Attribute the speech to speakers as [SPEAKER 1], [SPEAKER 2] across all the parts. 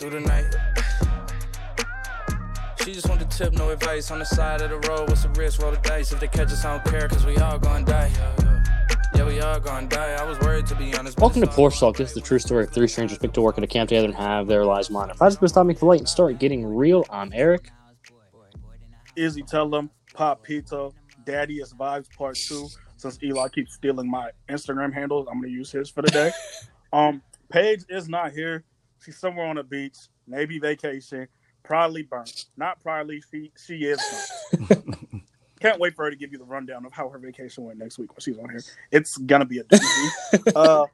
[SPEAKER 1] through the night. She just want the tip, no advice. On the side of the road, what's the risk? Roll the dice. If they catch us, I don't care, cause we all gonna die. Yeah, we all gonna die. I was worried to be honest.
[SPEAKER 2] Welcome to
[SPEAKER 1] it's all
[SPEAKER 2] Talk. This is the true story of three strangers picked to work at a camp together and have their lives minor. If I just stop me for late and start getting real, I'm Eric.
[SPEAKER 3] Izzy tell them Pop Pizza, Daddy is Vibes Part Two. Since Eli keeps stealing my Instagram handles, I'm gonna use his for the day. um, Paige is not here. She's somewhere on the beach, maybe vacation, probably burnt. Not probably. She she is burnt. Can't wait for her to give you the rundown of how her vacation went next week when she's on here. It's gonna be a doozy. uh,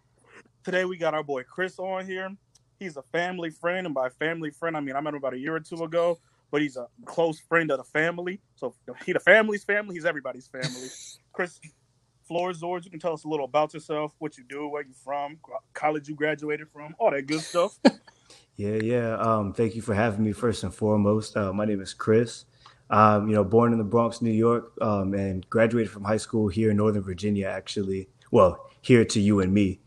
[SPEAKER 3] today we got our boy Chris on here. He's a family friend, and by family friend, I mean I met him about a year or two ago. But he's a close friend of the family. So he the family's family. He's everybody's family. Chris, floor is yours. You can tell us a little about yourself, what you do, where you're from, college you graduated from, all that good stuff.
[SPEAKER 4] Yeah, yeah. Um, thank you for having me. First and foremost, uh, my name is Chris. Um, you know, born in the Bronx, New York, um, and graduated from high school here in Northern Virginia. Actually, well, here to you and me.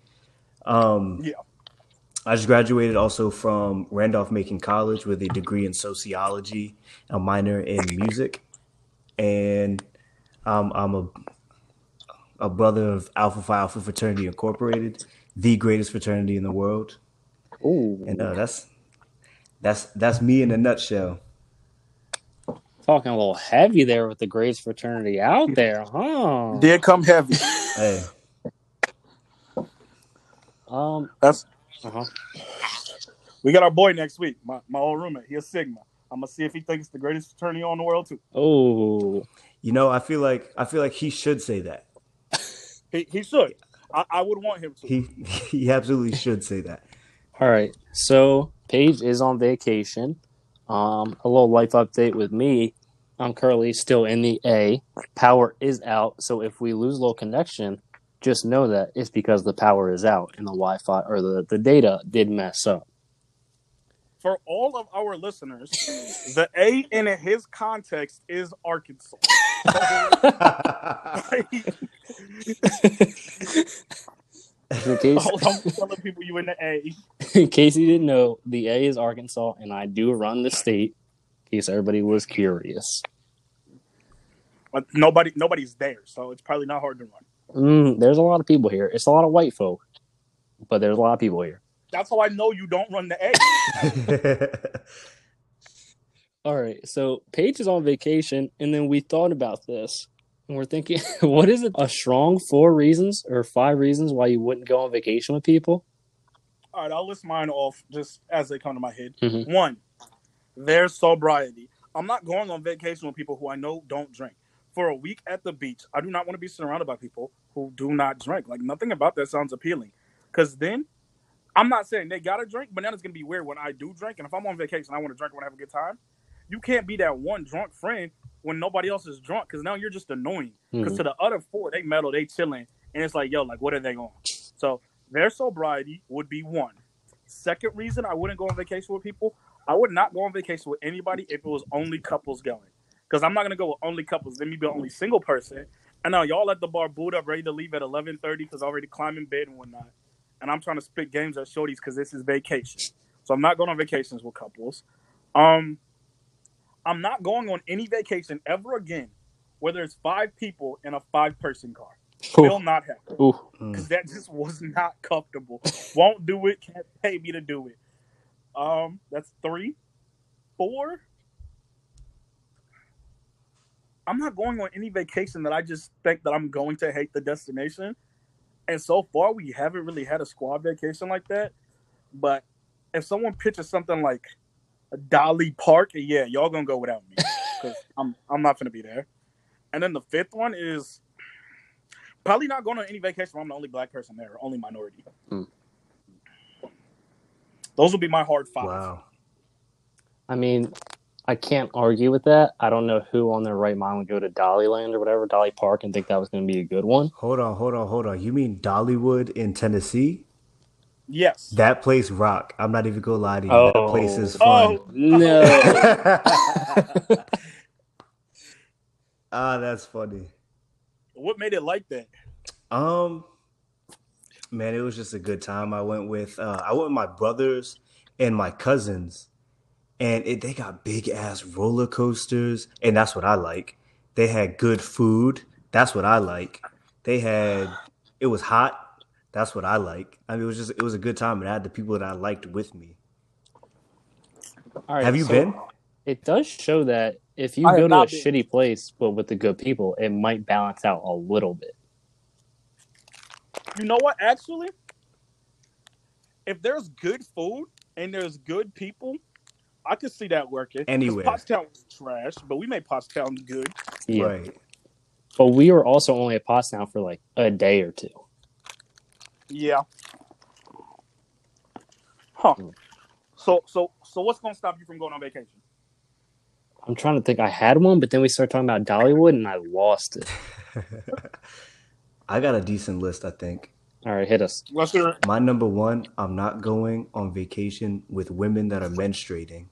[SPEAKER 4] Um,
[SPEAKER 3] Yeah.
[SPEAKER 4] I just graduated also from Randolph Macon College with a degree in sociology, a minor in music, and um, I'm a a brother of Alpha Phi Alpha Fraternity Incorporated, the greatest fraternity in the world.
[SPEAKER 2] Ooh,
[SPEAKER 4] And uh, that's that's that's me in a nutshell.
[SPEAKER 2] talking a little heavy there with the greatest fraternity out there, huh?
[SPEAKER 3] Did come heavy.
[SPEAKER 4] Hey,
[SPEAKER 2] Um,
[SPEAKER 3] That's
[SPEAKER 2] uh-huh.
[SPEAKER 3] we got our boy next week. My my old roommate. He a Sigma. I'm gonna see if he thinks the greatest fraternity on the world too.
[SPEAKER 2] Oh,
[SPEAKER 4] you know, I feel like I feel like he should say that.
[SPEAKER 3] He he should. I, I would want him to.
[SPEAKER 4] He he absolutely should say that.
[SPEAKER 2] all right. So Paige is on vacation. Um, a little life update with me. I'm currently still in the A. Power is out, so if we lose a little connection, just know that it's because the power is out and the Wi-Fi or the, the data did mess up.
[SPEAKER 3] For all of our listeners, the A in his context is Arkansas.
[SPEAKER 2] In case,
[SPEAKER 3] Hold on, I'm telling people you in the A.
[SPEAKER 2] in case you didn't know, the A is Arkansas, and I do run the state. In case everybody was curious,
[SPEAKER 3] But nobody nobody's there, so it's probably not hard to run.
[SPEAKER 2] mm, there's a lot of people here. It's a lot of white folk, but there's a lot of people here.
[SPEAKER 3] That's how I know you don't run the A.
[SPEAKER 2] All right, so Paige is on vacation, and then we thought about this, and we're thinking, what is it? A strong four reasons or five reasons why you wouldn't go on vacation with people?
[SPEAKER 3] All right, I'll list mine off just as they come to my head.
[SPEAKER 2] Mhm.
[SPEAKER 3] One, their sobriety. I'm not going on vacation with people who I know don't drink. For a week at the beach, I do not want to be surrounded by people who do not drink. Like nothing about that sounds appealing. Because then, I'm not saying they gotta drink, but then it's gonna be weird when I do drink. And if I'm on vacation, I want to drink, I want to have a good time. You can't be that one drunk friend when nobody else is drunk, because now you're just annoying. Because
[SPEAKER 2] Mhm.
[SPEAKER 3] to the other four, they metal, they chilling, and it's like, yo, like what are they on? So their sobriety would be one. Second reason I wouldn't go on vacation with people, I would not go on vacation with anybody if it was only couples going. Because I'm not gonna go with only couples. Then me be the only single person. And now y'all at the bar boot up, ready to leave at 11:30 because I already climbing bed and whatnot. And I'm trying to spit games at shorties because this is vacation. So I'm not going on vacations with couples. Um, I'm not going on any vacation ever again, whether it's five people in a five-person car. Will not happen
[SPEAKER 2] Ooh,
[SPEAKER 4] Mm.
[SPEAKER 3] because that just was not comfortable. Won't do it. Can't pay me to do it. Um, that's three, four. I'm not going on any vacation that I just think that I'm going to hate the destination. And so far, we haven't really had a squad vacation like that. But if someone pitches something like Dolly Park, yeah, y'all gonna go without me because I'm I'm not gonna be there. And then the fifth one is Probably not going on any vacation. where I'm the only black person there, only minority.
[SPEAKER 2] Hmm.
[SPEAKER 3] Those would be my hard five.
[SPEAKER 4] wow.
[SPEAKER 2] I mean, I can't argue with that. I don't know who on their right mind would go to Dollyland or whatever, Dolly Park, and think that was going to be a good one.
[SPEAKER 4] Hold on, hold on, hold on. You mean Dollywood in Tennessee?
[SPEAKER 3] Yes.
[SPEAKER 4] That place rock. I'm not even gonna lie to you.
[SPEAKER 2] Oh.
[SPEAKER 4] That place is fun.
[SPEAKER 3] Oh
[SPEAKER 2] No.
[SPEAKER 4] ah, that's funny.
[SPEAKER 3] what made it like that?
[SPEAKER 4] Um, man, it was just a good time. I went with uh, I went with my brothers and my cousins, and it, they got big ass roller coasters, and that's what I like. They had good food. That's what I like. They had it was hot. That's what I like. I mean, it was just it was a good time, and I had the people that I liked with me.
[SPEAKER 2] All right,
[SPEAKER 4] Have you
[SPEAKER 2] so
[SPEAKER 4] been?
[SPEAKER 2] It does show that if you
[SPEAKER 3] I
[SPEAKER 2] go to a
[SPEAKER 3] been.
[SPEAKER 2] shitty place but with the good people, it might balance out a little bit.
[SPEAKER 3] You know what? Actually, if there's good food and there's good people, I could see that working.
[SPEAKER 4] Anywhere.
[SPEAKER 3] Pottstown was trash, but we made Pottstown good.
[SPEAKER 2] Yeah.
[SPEAKER 4] Right.
[SPEAKER 2] But we were also only at Pottstown for like a day or two.
[SPEAKER 3] Yeah. Huh.
[SPEAKER 2] Hmm.
[SPEAKER 3] So so so what's gonna stop you from going on vacation?
[SPEAKER 2] I'm trying to think. I had one, but then we started talking about Dollywood, and I lost it.
[SPEAKER 4] I got a decent list, I think.
[SPEAKER 2] All right, hit us.
[SPEAKER 3] Let's hear it.
[SPEAKER 4] My number one, I'm not going on vacation with women that are menstruating.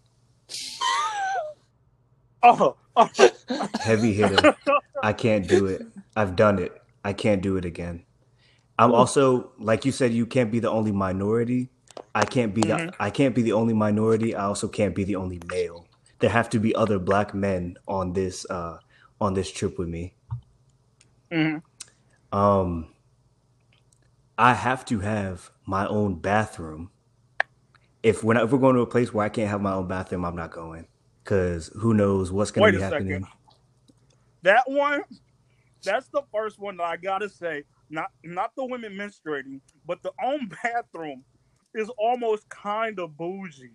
[SPEAKER 3] Oh, oh.
[SPEAKER 4] Heavy hitter. I can't do it. I've done it. I can't do it again. I'm also like you said, you can't be the only minority. I can't be the I can't be the only minority. I also can't be the only male. There have to be other black men on this uh on this trip with me.
[SPEAKER 3] Mhm.
[SPEAKER 4] Um I have to have my own bathroom. If we're not, if we're going to a place where I can't have my own bathroom, I'm not going. Cause who knows what's gonna
[SPEAKER 3] Wait
[SPEAKER 4] be
[SPEAKER 3] a second.
[SPEAKER 4] happening.
[SPEAKER 3] That one, that's the first one that I gotta say. Not not the women menstruating, but the own bathroom is almost kind of bougie.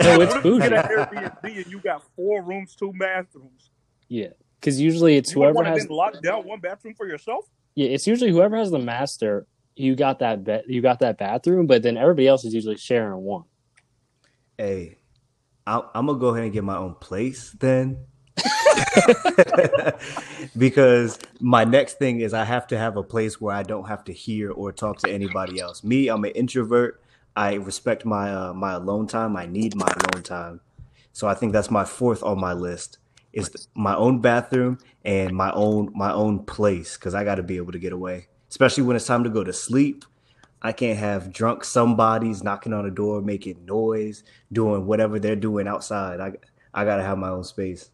[SPEAKER 2] Oh, it's
[SPEAKER 3] What if you
[SPEAKER 2] bougie.
[SPEAKER 3] get an Airbnb and you got four rooms, two bathrooms?
[SPEAKER 2] Yeah, because usually it's
[SPEAKER 3] You
[SPEAKER 2] whoever
[SPEAKER 3] want to
[SPEAKER 2] has.
[SPEAKER 3] then lock down one bathroom for yourself?
[SPEAKER 2] Yeah, it's usually whoever has the master. You got that bet. You got that bathroom, but then everybody else is usually sharing one.
[SPEAKER 4] Hey, I, I'm gonna go ahead and get my own place then, because my next thing is I have to have a place where I don't have to hear or talk to anybody else. Me, I'm an introvert. I respect my uh, my alone time. I need my alone time, so I think that's my fourth on my list is my own bathroom and my own my own place because I got to be able to get away, especially when it's time to go to sleep. I can't have drunk somebody's knocking on the door, making noise, doing whatever they're doing outside. I I gotta have my own space.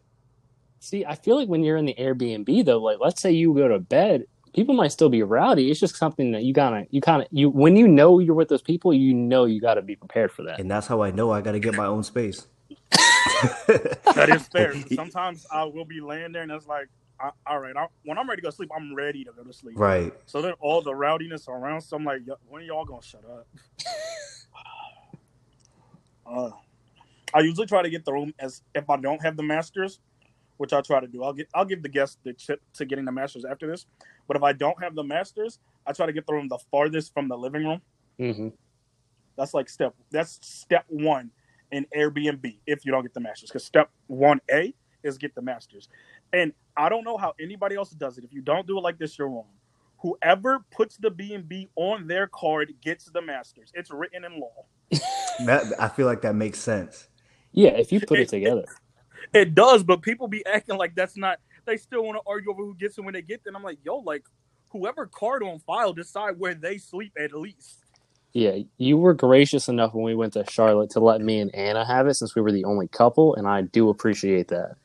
[SPEAKER 2] See, I feel like when you're in the Airbnb though, like let's say you go to bed, people might still be rowdy. It's just something that you gotta, you kind of, you when you know you're with those people, you know you got to be prepared for that.
[SPEAKER 4] And that's how I know I gotta get my own space.
[SPEAKER 3] That is fair. Sometimes I will be laying there and it's like, I, all right, I, when I'm ready to go to sleep, I'm ready to go to sleep.
[SPEAKER 4] right.
[SPEAKER 3] So then all the rowdiness around, so I'm like, "Yo, when y'all gonna shut up? uh, I usually try to get the room as if I don't have the masters, which I try to do. I'll get I'll give the guest the chip to getting the masters after this. But if I don't have the masters, I try to get the room the farthest from the living room.
[SPEAKER 2] hmm
[SPEAKER 3] That's like step that's step one in Airbnb if you don't get the masters. Because step one A is get the masters. And I don't know how anybody else does it. If you don't do it like this, you're wrong. Whoever puts the B and B on their card gets the masters. It's written in law.
[SPEAKER 4] That I feel like that makes sense.
[SPEAKER 2] Yeah, if you put it together.
[SPEAKER 3] It does, but people be acting like that's not. They still want to argue over who gets it when they get there. And I'm like, yo, like whoever card on file decide where they sleep at least.
[SPEAKER 2] Yeah, you were gracious enough when we went to Charlotte to let me and Anna have it since we were the only couple, and I do appreciate that.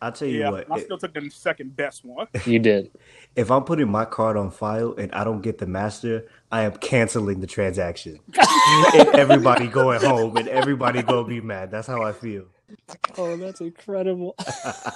[SPEAKER 4] I'll tell you
[SPEAKER 3] Yeah,
[SPEAKER 4] what.
[SPEAKER 3] I
[SPEAKER 4] i-
[SPEAKER 3] still took the second best one.
[SPEAKER 2] You did.
[SPEAKER 4] If I'm putting my card on file and I don't get the master, I am canceling the transaction. and everybody going home and everybody gonna be mad. That's how I feel.
[SPEAKER 2] Oh, that's incredible.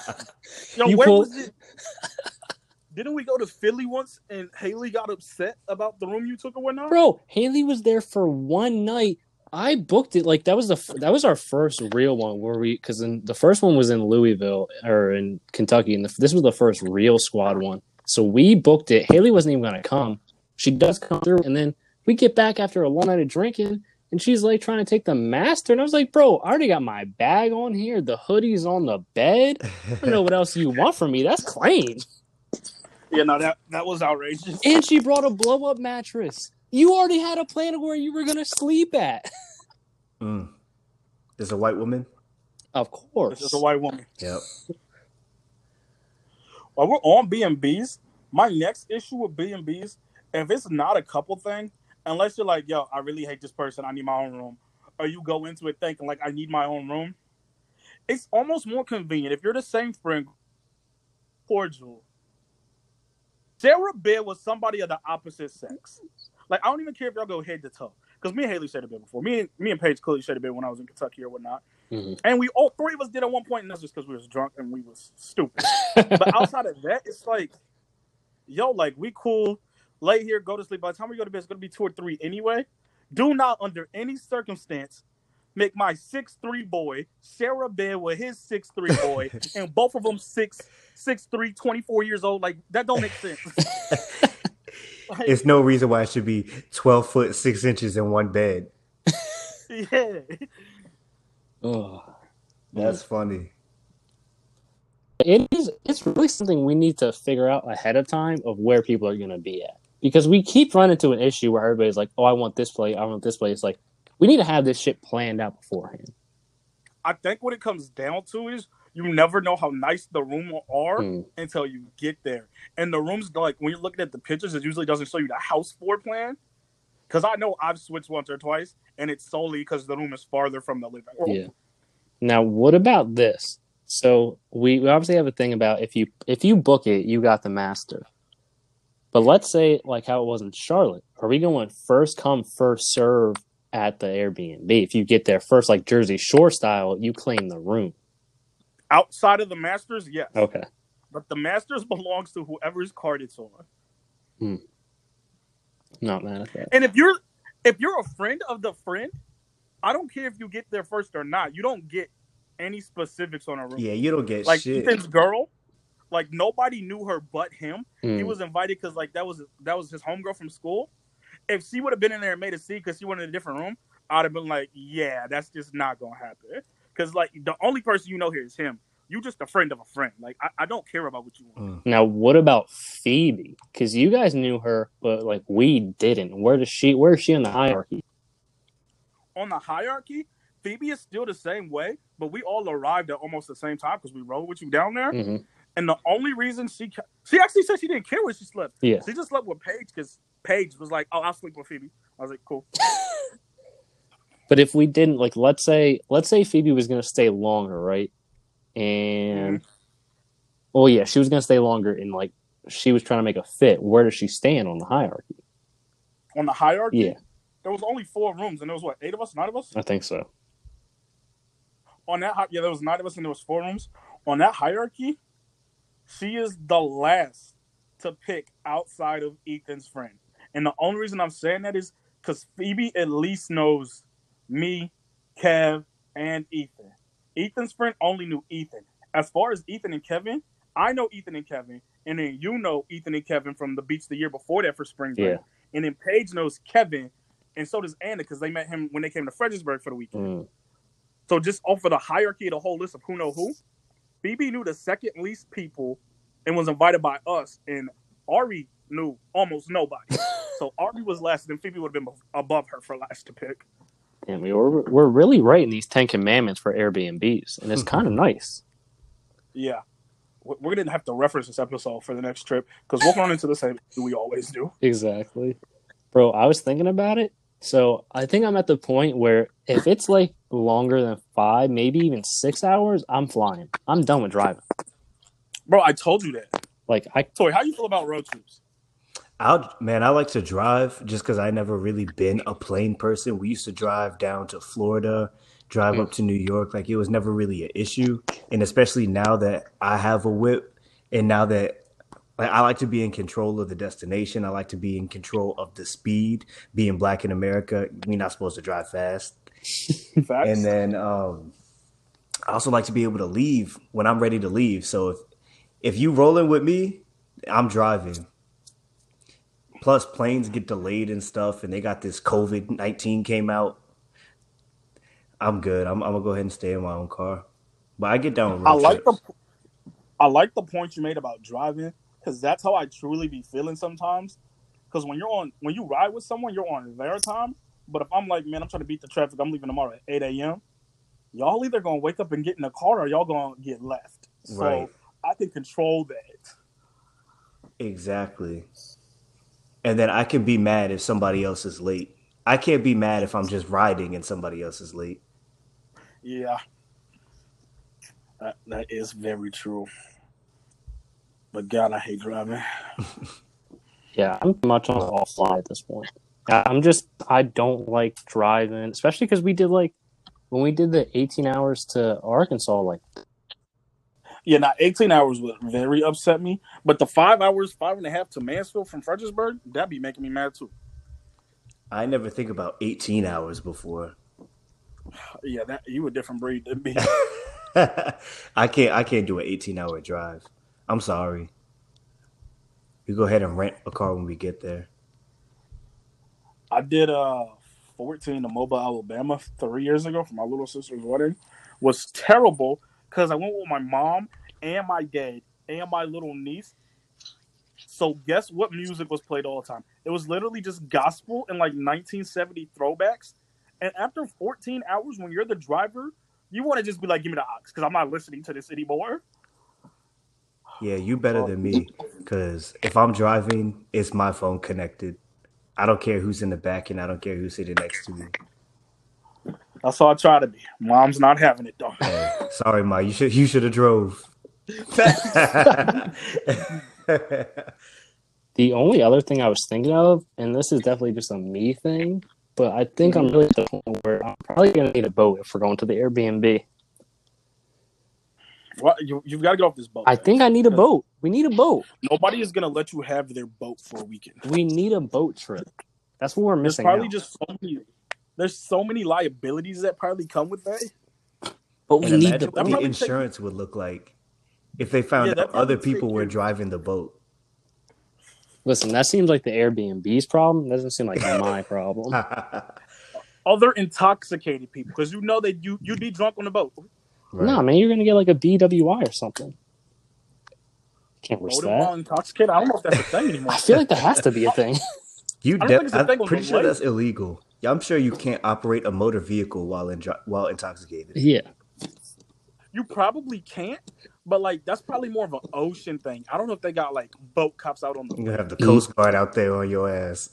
[SPEAKER 3] Yo,
[SPEAKER 2] You
[SPEAKER 3] where
[SPEAKER 2] pull-
[SPEAKER 3] was it? Didn't we go to Philly once and Haley got upset about the room you took or whatnot?
[SPEAKER 2] Bro, Haley was there for one night. I booked it like that was the f- that was our first real one where we because the first one was in Louisville or in Kentucky, and the, this was the first real squad one. So we booked it. Haley wasn't even gonna come. She does come through, and then we get back after a long night of drinking, and she's like trying to take the master, and I was like, "Bro, I already got my bag on here. The hoodie's on the bed. I don't know what else you want from me. That's claim."
[SPEAKER 3] Yeah, no, that that was outrageous.
[SPEAKER 2] And she brought a blow up mattress. You already had a plan of where you were gonna sleep at.
[SPEAKER 4] Mm. There's a white woman.
[SPEAKER 2] Of course.
[SPEAKER 3] This is a white woman.
[SPEAKER 4] Yep.
[SPEAKER 3] While we're on B and B's, my next issue with B and B's, if it's not a couple thing, unless you're like, yo, I really hate this person, I need my own room. or you go into it thinking like I need my own room, it's almost more convenient if you're the same friend. Cordial. Sarah Bear was somebody of the opposite sex. Like I don't even care if y'all go head to toe, because me and Haley shared a bed before. Me and me and Paige clearly shared a bed when I was in Kentucky or whatnot,
[SPEAKER 2] Mhm.
[SPEAKER 3] and we all three of us did at one point, and that's just because we was drunk and we was stupid. but outside of that, it's like, yo, like we cool, lay here, go to sleep. By the time we go to bed, it's gonna be two or three anyway. Do not, under any circumstance, make my six three boy share a bed with his six three boy, and both of them six six three, 24 years old. Like that don't make sense. Like,
[SPEAKER 4] It's no reason why it should be 12 foot 6 inches in one bed.
[SPEAKER 3] yeah.
[SPEAKER 2] Ugh.
[SPEAKER 4] That's funny.
[SPEAKER 2] it is it's really something we need to figure out ahead of time of where people are going to be at because we keep running into an issue where everybody's like oh i want this play i want this play it's like we need to have this shit planned out beforehand
[SPEAKER 3] I think what it comes down to is you never know how nice the room are
[SPEAKER 2] Mm.
[SPEAKER 3] until you get there. And the rooms, like when you're looking at the pictures, it usually doesn't show you the house floor plan. Because I know I've switched once or twice, and it's solely because the room is farther from the living room.
[SPEAKER 2] yeah now what about this so we, we obviously have a thing about if you if you book it you got the master but let's say like how it was in charlotte are we going first come first serve at the airbnb if you get there first like jersey shore style you claim the room
[SPEAKER 3] Outside of the Masters, yes.
[SPEAKER 2] okay
[SPEAKER 3] But the Masters belongs to whoever's card it's on. Hmm.
[SPEAKER 2] not mad at that
[SPEAKER 3] And if you're if you're a friend of the friend, I don't care if you get there first or not. You don't get any specifics on a room.
[SPEAKER 4] Yeah, you don't get
[SPEAKER 3] like
[SPEAKER 4] shit.
[SPEAKER 3] Ethan's girl, like nobody knew her but him. He
[SPEAKER 2] Mm.
[SPEAKER 3] was invited because like that was that was his homegirl from school. If she would have been in there and made a scene because she went in a different room, I'd have been like, yeah, that's just not gonna happen. Because like the only person you know here is him. You just a friend of a friend. Like I, I don't care about what you want.
[SPEAKER 2] Now, what about Phoebe? Because you guys knew her, but like we didn't. Where does she? Where is she in the hierarchy?
[SPEAKER 3] On the hierarchy, Phoebe is still the same way, but we all arrived at almost the same time because we rode with you down there.
[SPEAKER 2] hmm
[SPEAKER 3] And the only reason she she actually said she didn't care where she slept.
[SPEAKER 2] Yeah.
[SPEAKER 3] She just slept with Paige because Paige was like, "Oh, I'll sleep with Phoebe." I was like, "Cool."
[SPEAKER 2] But if we didn't, like, let's say, let's say Phoebe was going to stay longer, right? And, oh yeah, she was going to stay longer, and like she was trying to make a fit. Where does she stand on the hierarchy?
[SPEAKER 3] On the hierarchy,
[SPEAKER 2] Yeah,
[SPEAKER 3] there was only four rooms, and there was what eight of us, nine of us.
[SPEAKER 2] I think so.
[SPEAKER 3] On that, yeah, there was nine of us, and there was four rooms. On that hierarchy, she is the last to pick outside of Ethan's friend, and the only reason I'm saying that is because Phoebe at least knows me, Kev, and Ethan. Ethan's friend only knew Ethan. As far as Ethan and Kevin, I know Ethan and Kevin, and then you know Ethan and Kevin from the beach the year before that for spring break.
[SPEAKER 2] Yeah.
[SPEAKER 3] And then Paige knows Kevin, and so does Anna because they met him when they came to Fredericksburg for the weekend.
[SPEAKER 2] Mm.
[SPEAKER 3] So just off of the hierarchy of the whole list of who know who, BB knew the second least people and was invited by us, and Ari knew almost nobody. so Ari was last, and Phoebe would have been above her for last to pick.
[SPEAKER 2] And we were we're really writing these Ten Commandments for Airbnbs, and it's hmm. kind of nice.
[SPEAKER 3] Yeah. We- We're gonna have to reference this episode for the next trip because we'll run into the same issue we always do.
[SPEAKER 2] Exactly. Bro, I was thinking about it. So I think I'm at the point where if it's like longer than five, maybe even six hours, I'm flying. I'm done with driving.
[SPEAKER 3] Bro, I told you that.
[SPEAKER 2] Like I
[SPEAKER 3] Tori, how you feel about road trips?
[SPEAKER 4] I'll man, I like to drive just because I never really been a plane person. We used to drive down to Florida, drive up mm. to New York. Like it was never really an issue. And especially now that I have a whip, and now that like I like to be in control of the destination. I like to be in control of the speed. Being black in America, we're not supposed to drive fast.
[SPEAKER 3] Facts.
[SPEAKER 4] And then um, I also like to be able to leave when I'm ready to leave. So if if you rolling with me, I'm driving. Plus, planes get delayed and stuff, and they got this COVID nineteen came out. I'm good. I'm, I'm gonna go ahead and stay in my own car, but I get down.
[SPEAKER 3] I like the. I like the point you made about driving because that's how I truly be feeling sometimes. Because when you're on when you ride with someone, you're on their time. But if I'm like, man, I'm trying to beat the traffic. I'm leaving tomorrow at 8 a.m. Y'all either gonna wake up and get in the car, or y'all gonna get left. So
[SPEAKER 4] Right.
[SPEAKER 3] I can control that.
[SPEAKER 4] exactly. And then I can be mad if somebody else is late. I can't be mad if I'm just riding and somebody else is late.
[SPEAKER 3] Yeah, that that is very true. But God, I hate driving.
[SPEAKER 2] Yeah, I'm much on offline at this point. I- I'm just I don't like driving, especially because we did like when we did the 18 hours to Arkansas. Like,
[SPEAKER 3] Yeah, now 18 hours would very upset me. But the five hours, five and a half to Mansfield from Fredericksburg, that'd be making me mad too.
[SPEAKER 4] I never think about 18 hours before.
[SPEAKER 3] Yeah, that you a different breed than me.
[SPEAKER 4] I can't I can't do an 18 hour drive. I'm sorry. You go ahead and rent a car when we get there.
[SPEAKER 3] I did uh 14 to Mobile, Alabama three years ago for my little sister's wedding. Was terrible because I went with my mom and my dad and my little niece. So guess what music was played all the time? It was literally just gospel and like 1970 throwbacks. And after 14 hours, when you're the driver, you want to just be like, "Give me the ox," because I'm not listening to this anymore.
[SPEAKER 4] Yeah, you better than me cuz if I'm driving, it's my phone connected. I don't care who's in the back and I don't care who's sitting next to me.
[SPEAKER 3] That's all I try to be. Mom's not having it though.
[SPEAKER 4] Hey, sorry, Ma. You should you should have drove.
[SPEAKER 2] the only other thing I was thinking of, and this is definitely just a me thing, but I think I'm mm-hmm. really at the point where I'm probably gonna need a boat if we're going to the Airbnb.
[SPEAKER 3] Well, you, you've got to get off this boat.
[SPEAKER 2] I
[SPEAKER 3] man.
[SPEAKER 2] think I need a boat. We need a boat.
[SPEAKER 3] nobody is going to let you have their boat for a weekend.
[SPEAKER 2] We need a boat trip. That's what we're
[SPEAKER 3] There's
[SPEAKER 2] missing.
[SPEAKER 3] probably
[SPEAKER 2] out.
[SPEAKER 3] just so many. There's so many liabilities that probably come with that.
[SPEAKER 2] but we
[SPEAKER 4] And
[SPEAKER 2] need the
[SPEAKER 4] what the
[SPEAKER 3] probably
[SPEAKER 4] insurance would look like if they found
[SPEAKER 3] Yeah,
[SPEAKER 4] out other people were
[SPEAKER 3] care-
[SPEAKER 4] driving the boat.
[SPEAKER 2] Listen, that seems like the Airbnb's problem. That Doesn't seem like my problem.
[SPEAKER 3] Other intoxicated people, because you know that you you'd be drunk on the boat.
[SPEAKER 4] Right.
[SPEAKER 2] Nah, man, you're gonna get like a BWI or something. Can't risk
[SPEAKER 3] Boating while
[SPEAKER 2] that.
[SPEAKER 3] intoxicated. I don't know if that's a thing anymore.
[SPEAKER 2] I feel like that has to be a thing.
[SPEAKER 4] You,
[SPEAKER 3] I don't
[SPEAKER 4] de-
[SPEAKER 3] think it's a
[SPEAKER 4] I'm pretty sure
[SPEAKER 3] lake.
[SPEAKER 4] that's illegal. Yeah, I'm sure you can't operate a motor vehicle while in while intoxicated.
[SPEAKER 2] yeah,
[SPEAKER 3] you probably can't, but like that's probably more of an ocean thing. I don't know if they got like boat cops out on the.
[SPEAKER 4] You're have the Coast Guard out there on your ass.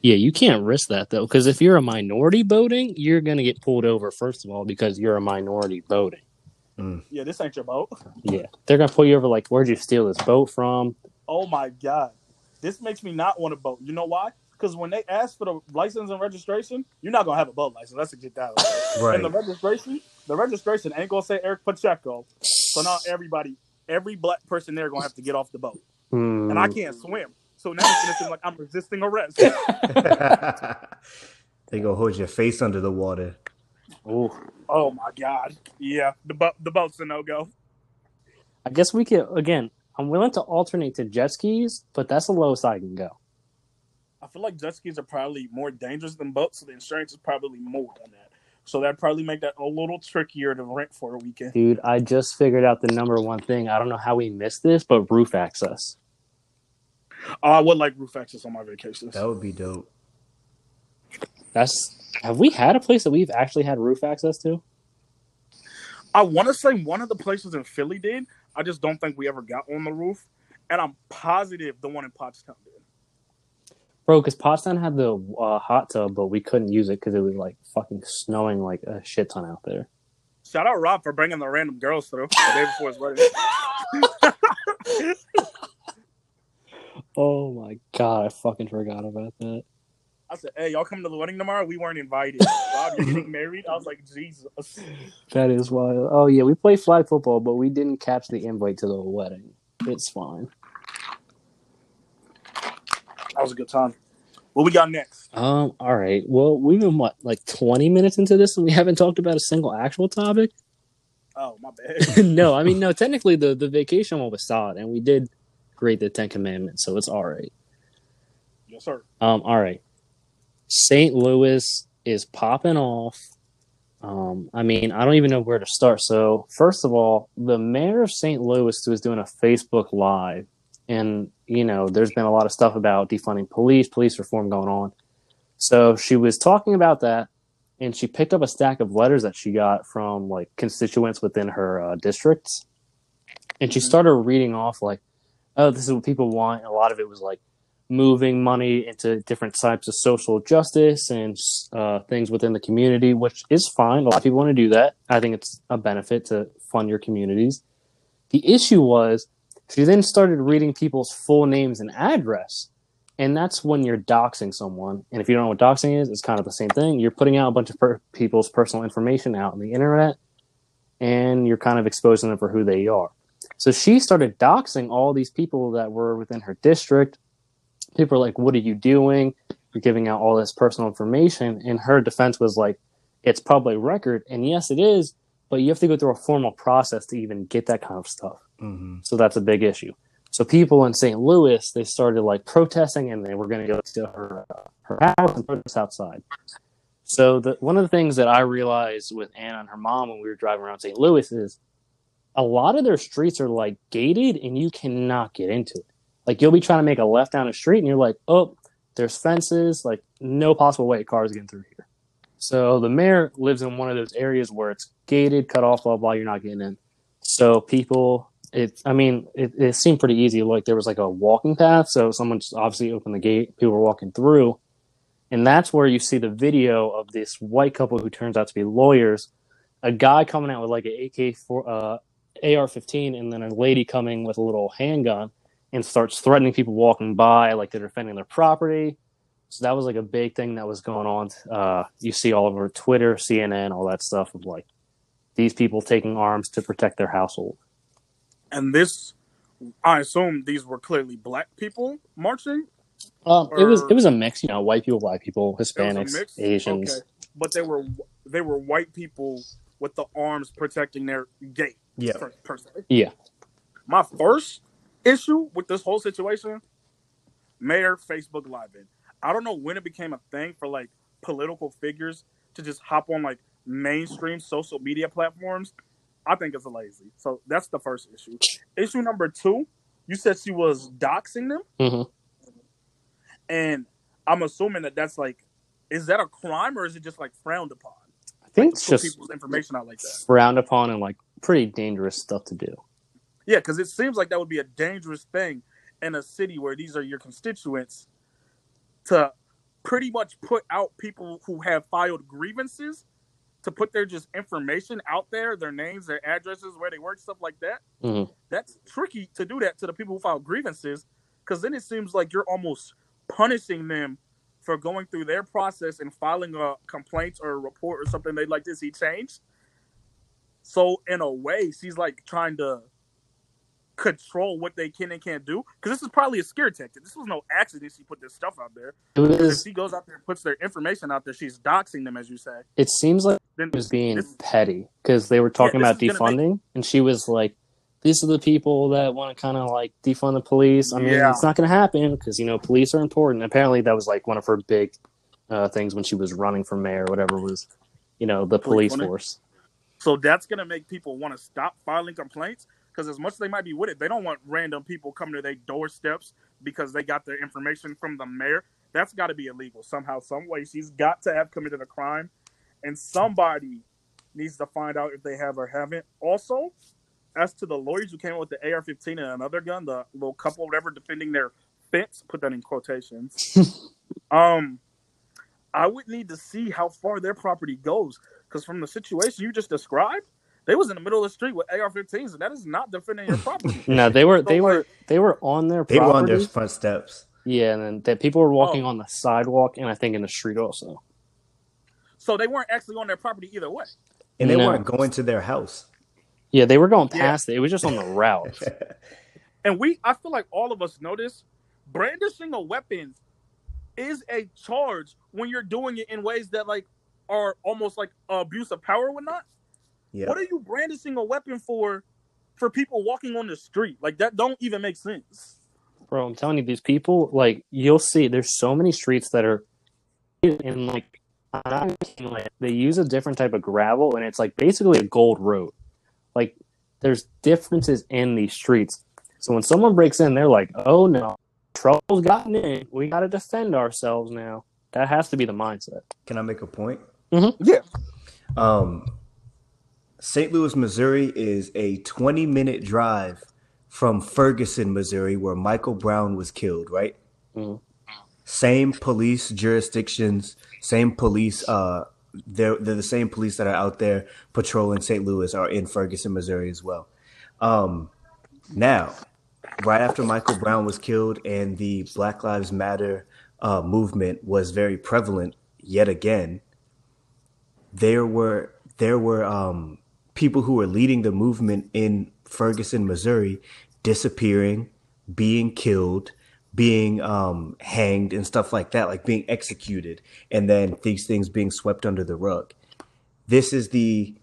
[SPEAKER 2] yeah, you can't risk that though, because if you're a minority boating, you're gonna get pulled over first of all because you're a minority boating.
[SPEAKER 3] Yeah, this ain't your boat.
[SPEAKER 2] Yeah, they're gonna pull you over. Like, where'd you steal this boat from?
[SPEAKER 3] Oh my god, this makes me not want a boat. You know why? Because when they ask for the license and registration, you're not gonna have a boat license. Let's get that. Right.
[SPEAKER 4] Right.
[SPEAKER 3] And the registration, the registration ain't gonna say Eric Pacheco. So now everybody, every black person there gonna have to get off the boat,
[SPEAKER 2] Hmm.
[SPEAKER 3] and I can't swim. So now it's gonna seem like I'm resisting arrest.
[SPEAKER 4] they gonna hold your face under the water.
[SPEAKER 2] Ooh.
[SPEAKER 3] oh my god, yeah, the boat, the boat's a no go.
[SPEAKER 2] I guess we could again. I'm willing to alternate to jet skis, but that's the lowest I can go.
[SPEAKER 3] I feel like jet skis are probably more dangerous than boats, so the insurance is probably more on that. So that'd probably make that a little trickier to rent for a weekend.
[SPEAKER 2] Dude, I just figured out the number one thing. I don't know how we missed this, but roof access.
[SPEAKER 3] Oh, I would like roof access on my vacations.
[SPEAKER 4] That would be dope.
[SPEAKER 2] That's have we had a place that we've actually had roof access to?
[SPEAKER 3] I want to say one of the places in Philly did. I just don't think we ever got on the roof, and I'm positive the one in Pottstown did.
[SPEAKER 2] Bro, because Pottstown had the uh, hot tub, but we couldn't use it because it was like fucking snowing like a shit ton out there.
[SPEAKER 3] Shout out Rob for bringing the random girls through the day before his wedding.
[SPEAKER 2] Oh my god, I fucking forgot about that.
[SPEAKER 3] I said, "Hey, y'all coming to the wedding tomorrow? We weren't invited. Rob, you're getting married." I was like, "Jesus."
[SPEAKER 2] That is wild. Oh yeah, we play flag football, but we didn't catch the invite to the wedding. It's fine.
[SPEAKER 3] That was a good time. What we got next?
[SPEAKER 2] Um, all right. Well, we've been what, like twenty minutes into this and we haven't talked about a single actual topic?
[SPEAKER 3] Oh, my bad.
[SPEAKER 2] no, I mean no, technically the, the vacation one was solid and we did grade the Ten Commandments, so it's all right.
[SPEAKER 3] yes, sir.
[SPEAKER 2] Um, all right. St. Louis is popping off. Um, I mean, I don't even know where to start. So, first of all, the mayor of St. Louis was doing a Facebook Live, and you know, there's been a lot of stuff about defunding police, police reform going on. So she was talking about that, and she picked up a stack of letters that she got from like constituents within her uh, districts, and she
[SPEAKER 3] Mhm.
[SPEAKER 2] started reading off like, "Oh, this is what people want." And a lot of it was like moving money into different types of social justice and uh, things within the community, which is fine. A lot of people want to do that. I think it's a benefit to fund your communities. The issue was she then started reading people's full names and address. And that's when you're doxing someone. And if you don't know what doxing is, it's kind of the same thing. You're putting out a bunch of per- people's personal information out on the internet and you're kind of exposing them for who they are. So she started doxing all these people that were within her district. People are like, What are you doing? You're giving out all this personal information. And her defense was like, It's public record. And yes, it is, but you have to go through a formal process to even get that kind of stuff.
[SPEAKER 4] Mm-hmm.
[SPEAKER 2] So that's a big issue. So people in St. Louis, they started like protesting and they were going to go to her, uh, her house and protest outside. So the, one of the things that I realized with Anna and her mom when we were driving around St. Louis is a lot of their streets are like gated and you cannot get into it. Like you'll be trying to make a left down a street and you're like, oh, there's fences, like no possible way cars getting through here. So the mayor lives in one of those areas where it's gated, cut off, blah blah. You're not getting in. So people, it, I mean, it, it seemed pretty easy. Like there was like a walking path, so someone just obviously opened the gate. People were walking through, and that's where you see the video of this white couple who turns out to be lawyers. A guy coming out with like an AK four, uh, AR-15, and then a lady coming with a little handgun and starts threatening people walking by, like they're defending their property. So that was like a big thing that was going on. Uh, you see all over Twitter, CNN, all that stuff of like these people taking arms to protect their household.
[SPEAKER 3] And this, I assume these were clearly black people marching.
[SPEAKER 2] Um, it was it was a mix, you know, white people, black people,
[SPEAKER 3] It
[SPEAKER 2] Hispanics. Asians.
[SPEAKER 3] Okay. But they were they were white people with the arms protecting their gate.
[SPEAKER 4] Yeah.
[SPEAKER 3] Per, per se.
[SPEAKER 2] Yeah.
[SPEAKER 3] My first issue with this whole situation, Mayor Facebook Live in. I don't know when it became a thing for like political figures to just hop on like mainstream social media platforms. I think it's lazy. So that's the first issue. Issue number two, you said she was doxing them,
[SPEAKER 2] hmm
[SPEAKER 3] and I'm assuming that that's like, is that a crime or is it just like frowned upon?
[SPEAKER 2] I think
[SPEAKER 3] to
[SPEAKER 2] it's just
[SPEAKER 3] people's information out like that.
[SPEAKER 2] frowned upon and like pretty dangerous stuff to do.
[SPEAKER 3] Yeah, because it seems like that would be a dangerous thing in a city where these are your constituents to pretty much put out people who have filed grievances to put their just information out there, their names, their addresses, where they work, stuff like that.
[SPEAKER 2] Mhm.
[SPEAKER 3] That's tricky to do that to the people who file grievances because then it seems like you're almost punishing them for going through their process and filing a complaint or a report or something they'd like to see changed. So in a way, she's like trying to control what they can and can't do because this is probably a scare tactic. This was no accident she put this stuff out there.
[SPEAKER 2] It
[SPEAKER 3] if
[SPEAKER 2] was.
[SPEAKER 3] she goes out there and puts their information out there, she's doxing them, as you say.
[SPEAKER 2] It seems like
[SPEAKER 3] Then
[SPEAKER 2] it was being
[SPEAKER 3] this-
[SPEAKER 2] petty because they were talking
[SPEAKER 3] this
[SPEAKER 2] about defunding, and she was like, "These are the people that want to kind of like defund the police." I mean,
[SPEAKER 3] Yeah.
[SPEAKER 2] it's not going to happen because you know police are important. Apparently, that was like one of her big uh, things when she was running for mayor, or whatever was, you know, the police
[SPEAKER 3] Police
[SPEAKER 2] force.
[SPEAKER 3] So that's gonna make people want to stop filing complaints because as much as they might be with it, they don't want random people coming to their doorsteps because they got their information from the mayor. That's got to be illegal somehow, some way. She's got to have committed a crime, and somebody needs to find out if they have or haven't. Also, as to the lawyers who came with the AR-15 and another gun, the little couple, whatever, defending their fence, put that in quotations. um, I would need to see how far their property goes because from the situation you just described, they was in the middle of the street with AR-15s, and that is not defending your property.
[SPEAKER 2] No, they were they
[SPEAKER 3] So,
[SPEAKER 2] were they were on their
[SPEAKER 4] They were on their front steps.
[SPEAKER 2] Yeah, and then that people were walking
[SPEAKER 3] Oh.
[SPEAKER 2] on the sidewalk, and I think in the street also.
[SPEAKER 3] so they weren't actually on their property either way.
[SPEAKER 4] And they
[SPEAKER 2] No.
[SPEAKER 4] weren't going to their house.
[SPEAKER 2] Yeah, they were going
[SPEAKER 3] Yeah.
[SPEAKER 2] past it. It was just on the route.
[SPEAKER 3] And we, I feel like all of us know this. Brandishing a weapon is a charge when you're doing it in ways that like are almost like abuse of power or not.
[SPEAKER 4] Yeah.
[SPEAKER 3] What are you brandishing a weapon for? For people walking on the street, like that, don't even make sense.
[SPEAKER 2] Bro, I'm telling you, these people, like, you'll see, there's so many streets that are in, like, I'm not kidding, like, they use a different type of gravel, and it's, like, basically a gold road. Like, there's differences in these streets. So when someone breaks in, they're like, oh no, trouble's gotten in. We got to defend ourselves now. That has to be the mindset.
[SPEAKER 4] Can I make a point?
[SPEAKER 3] Yeah,
[SPEAKER 4] Um, St. Louis, Missouri is a 20 minute drive from Ferguson, Missouri, where Michael Brown was killed, right?
[SPEAKER 2] Mhm.
[SPEAKER 4] Same police jurisdictions, same police. Uh, they're they're the same police that are out there patrolling St. Louis are in Ferguson, Missouri as well. Um, now, right after Michael Brown was killed and the Black Lives Matter uh, movement was very prevalent yet again, there were there were um, people who were leading the movement in Ferguson, Missouri, disappearing, being killed, being um, hanged, and stuff like that, like being executed, and then these things being swept under the rug. This is the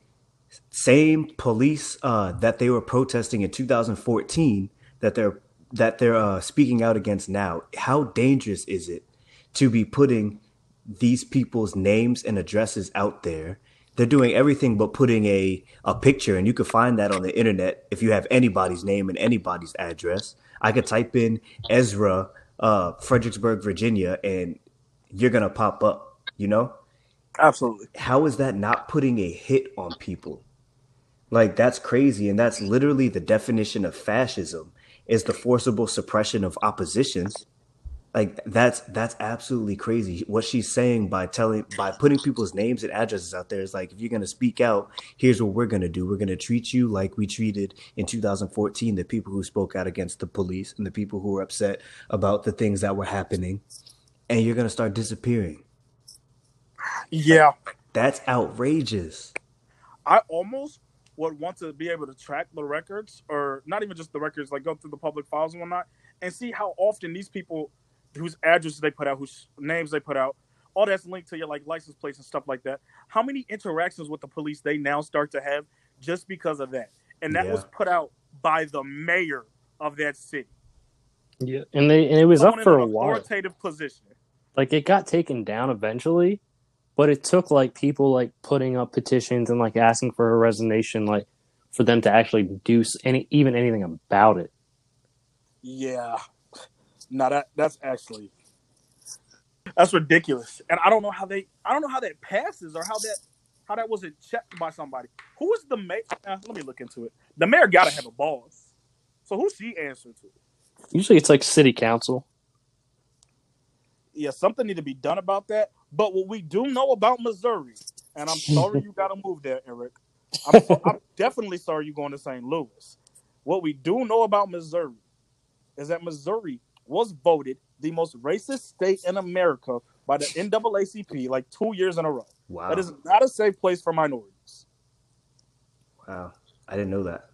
[SPEAKER 4] same police uh, that they were protesting in 2014 that they're that they're uh, speaking out against now. How dangerous is it to be putting these people's names and addresses out there? They're doing everything but putting a a picture, and you can find that on the internet if you have anybody's name and anybody's address. I could type in Ezra, uh, Fredericksburg, Virginia, and you're gonna pop up. You know
[SPEAKER 3] Absolutely.
[SPEAKER 4] how is that not putting a hit on people? Like that's crazy, and that's literally the definition of fascism is the forcible suppression of oppositions. Like that's that's absolutely crazy. What she's saying by telling by putting people's names and addresses out there is like if you're gonna speak out, here's what we're gonna do. We're gonna treat you like we treated in 2014 the people who spoke out against the police and the people who were upset about the things that were happening, and you're gonna start disappearing.
[SPEAKER 3] Yeah.
[SPEAKER 4] That's outrageous.
[SPEAKER 3] I almost would want to be able to track the records, or not even just the records, like go through the public files and whatnot, and see how often these people, whose addresses they put out, whose names they put out, all that's linked to your like license plates and stuff like that. How many interactions with the police they now start to have just because of that, and that
[SPEAKER 4] Yeah.
[SPEAKER 3] was put out by the mayor of that city.
[SPEAKER 2] Yeah, and they and it was up
[SPEAKER 3] Someone in
[SPEAKER 2] for
[SPEAKER 3] an
[SPEAKER 2] a while.
[SPEAKER 3] Authoritative position.
[SPEAKER 2] Like it got taken down eventually, but it took like people like putting up petitions and like asking for a resignation, like for them to actually do any even anything about it.
[SPEAKER 3] Yeah. No, that that's actually that's ridiculous. And I don't know how they I don't know how that passes or how that how that wasn't checked by somebody. Who is the mayor? Uh, let me look into it. The mayor gotta have a boss. So who's she answering to?
[SPEAKER 2] Usually, it's like city council.
[SPEAKER 3] Yeah, something need to be done about that. But what we do know about Missouri, and I'm sorry you gotta move there, Eric. I'm, I'm definitely sorry you're going to St. Louis. What we do know about Missouri is that Missouri was voted the most racist state in America by the NAACP like two years in a row.
[SPEAKER 4] Wow.
[SPEAKER 3] That is not a safe place for minorities.
[SPEAKER 4] wow. I didn't know that.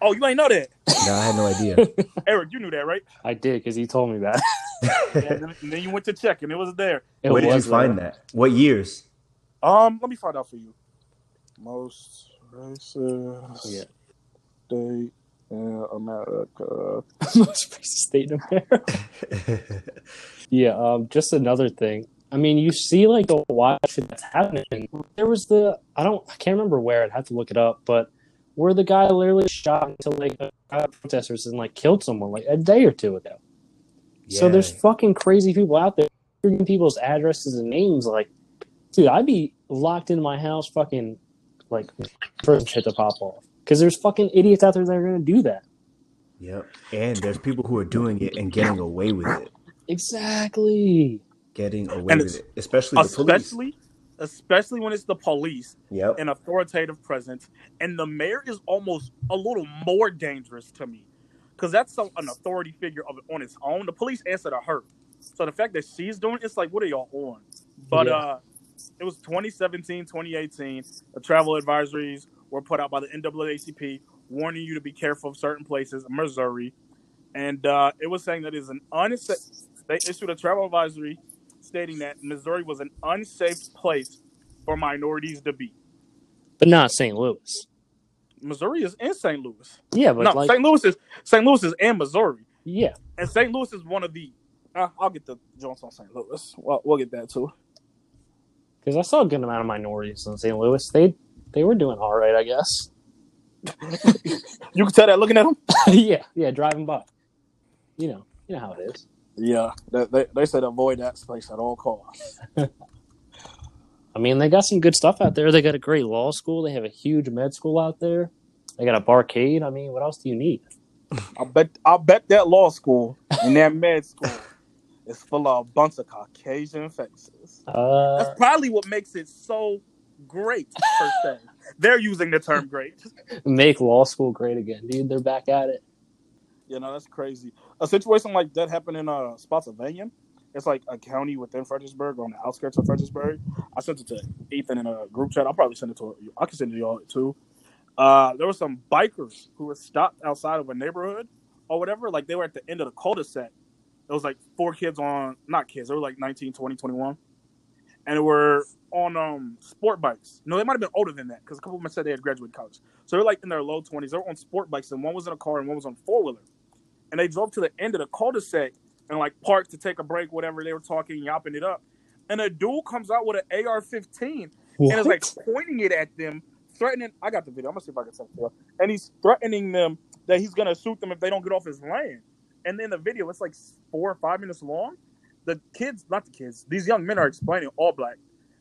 [SPEAKER 3] Oh, you ain't know that,
[SPEAKER 4] No, I had no idea.
[SPEAKER 3] Eric. You knew that, right?
[SPEAKER 2] I did because he told me that.
[SPEAKER 3] And then, and then you went to check, and it was there.
[SPEAKER 2] It
[SPEAKER 4] Where did you
[SPEAKER 2] was
[SPEAKER 4] find
[SPEAKER 2] there.
[SPEAKER 4] that? What years?
[SPEAKER 3] Um, let me find out for you. Most racist
[SPEAKER 2] Yeah.
[SPEAKER 3] state America.
[SPEAKER 2] Most racist state in America. Yeah, um, just another thing. I mean, you see like the wild shit that's happening. There was the I don't I can't remember where I'd have to look it up, but where the guy literally shot into like a protesters and like killed someone like a day or two ago. So there's fucking crazy people out there giving people's addresses and names. Like, dude, I'd be locked in my house, fucking like for shit to pop off because there's fucking idiots out there that are gonna do that.
[SPEAKER 4] Yep. And there's people who are doing it and getting away with it.
[SPEAKER 2] Exactly.
[SPEAKER 4] Getting away
[SPEAKER 3] And
[SPEAKER 4] with it. Especially the police.
[SPEAKER 3] especially especially when it's the police
[SPEAKER 4] Yep.
[SPEAKER 3] an authoritative presence and the mayor is almost a little more dangerous to me because that's some, an authority figure of on its own the police answer to her so the fact that she's doing it's like what are y'all on but
[SPEAKER 2] Yeah.
[SPEAKER 3] uh it was 2017 2018 the travel advisories were put out by the naacp warning you to be careful of certain places in missouri and uh it was saying that it's an unsafe they issued a travel advisory stating that missouri was an unsafe place for minorities to be
[SPEAKER 2] But not St. Louis.
[SPEAKER 3] Missouri is in St. Louis.
[SPEAKER 2] Yeah, but
[SPEAKER 3] no,
[SPEAKER 2] like,
[SPEAKER 3] St. Louis is St. Louis is in Missouri,
[SPEAKER 2] yeah,
[SPEAKER 3] and St. Louis is one of the. Uh, I'll get the joints on St. Louis. Well, we'll get that too.
[SPEAKER 2] because I saw a good amount of minorities in St. Louis. They they were doing all right, I guess.
[SPEAKER 3] You can tell that looking at them.
[SPEAKER 2] yeah, yeah, driving by. You know, you know how it is.
[SPEAKER 3] Yeah, they, they, they said avoid that space at all costs.
[SPEAKER 2] I mean, they got some good stuff out there. They got a great law school. They have a huge med school out there. They got a barcade. I mean, what else do you need?
[SPEAKER 3] I bet I bet that law school and that med school is full of a bunch of Caucasian faces.
[SPEAKER 2] Uh,
[SPEAKER 3] That's probably what makes it so great, per se. They're using the term great.
[SPEAKER 2] make law school great again, dude. They're back at it.
[SPEAKER 3] You know, that's crazy. A situation like that happened in uh, Spotsylvania. It's like a county within Fredericksburg, on the outskirts of Fredericksburg. I sent it to Ethan in a group chat. I'll probably send it to you. I can send it to y'all too. Uh, there were some bikers who were stopped outside of a neighborhood or whatever. Like they were at the end of the cul-de-sac. It was like four kids on, not kids, they were like 19, 20, 21. And were on um sport bikes. No, they might have been older than that because a couple of them said they had graduated college. So they're like in their low 20s. They were on sport bikes, and one was in a car and one was on four wheeler. And they drove to the end of the cul-de-sac and like parked to take a break, whatever. They were talking, yapping it up. And a dude comes out with an AR 15 and is like pointing it at them, threatening. I got the video. I'm gonna see if I can send it. And he's threatening them that he's gonna shoot them if they don't get off his land. And then the video, it's like four or five minutes long. The kids, not the kids, these young men are explaining all black.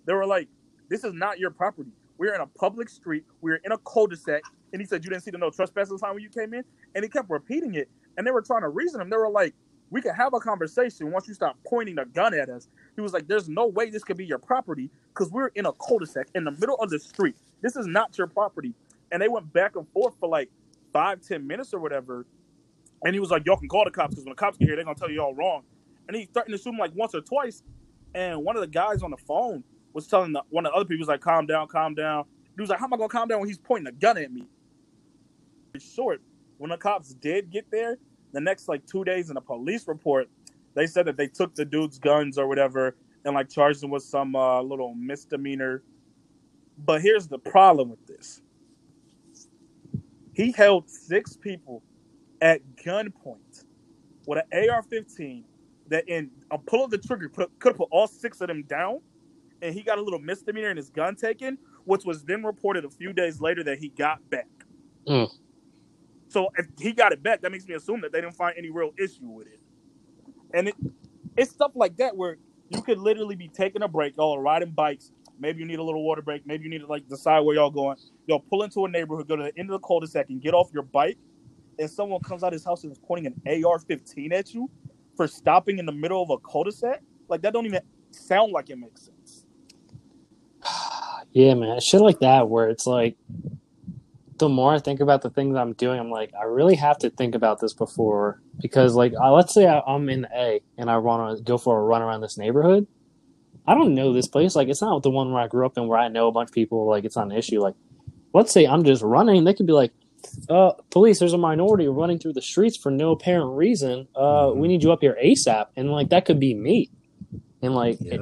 [SPEAKER 3] They were like, "This is not your property. We're in a public street. We're in a cul-de-sac." And he said, "You didn't see the no trespassing sign when you came in." And he kept repeating it. And they were trying to reason him. They were like, "We can have a conversation once you stop pointing a gun at us." He was like, "There's no way this could be your property because we're in a cul-de-sac in the middle of the street. This is not your property." And they went back and forth for like five, ten minutes or whatever. And he was like, "Y'all can call the cops because when the cops get here, they're gonna tell you all wrong." And he threatened to shoot him like once or twice. And one of the guys on the phone was telling the, one of the other people, "Was like, calm down, calm down." He was like, "How am I gonna calm down when he's pointing a gun at me?" Short. When the cops did get there, the next like two days in a police report, they said that they took the dude's guns or whatever and like charged him with some uh, little misdemeanor. But here's the problem with this: he held six people at gunpoint with an AR-15 that in a pull of the trigger put, could have put all six of them down, and he got a little misdemeanor and his gun taken, which was then reported a few days later that he got back.
[SPEAKER 2] Mm.
[SPEAKER 3] So if he got it back, that makes me assume that they didn't find any real issue with it. And it, it's stuff like that where you could literally be taking a break, y'all are riding bikes. Maybe you need a little water break. Maybe you need to like decide where y'all going. Y'all pull into a neighborhood, go to the end of the cul-de-sac, and get off your bike. And someone comes out of his house and is pointing an AR-15 at you for stopping in the middle of a cul-de-sac. Like that don't even sound like it makes sense.
[SPEAKER 2] Yeah, man, shit like that where it's like the more I think about the things I'm doing, I'm like, I really have to think about this before because, like, uh, let's say I, I'm in A and I want to go for a run around this neighborhood. I don't know this place. Like, it's not the one where I grew up in where I know a bunch of people. Like, it's not an issue. Like, let's say I'm just running, they could be like, uh, police, there's a minority running through the streets for no apparent reason. Uh, we need you up here ASAP. And, like, that could be me. And, like,
[SPEAKER 4] Yep.
[SPEAKER 2] it-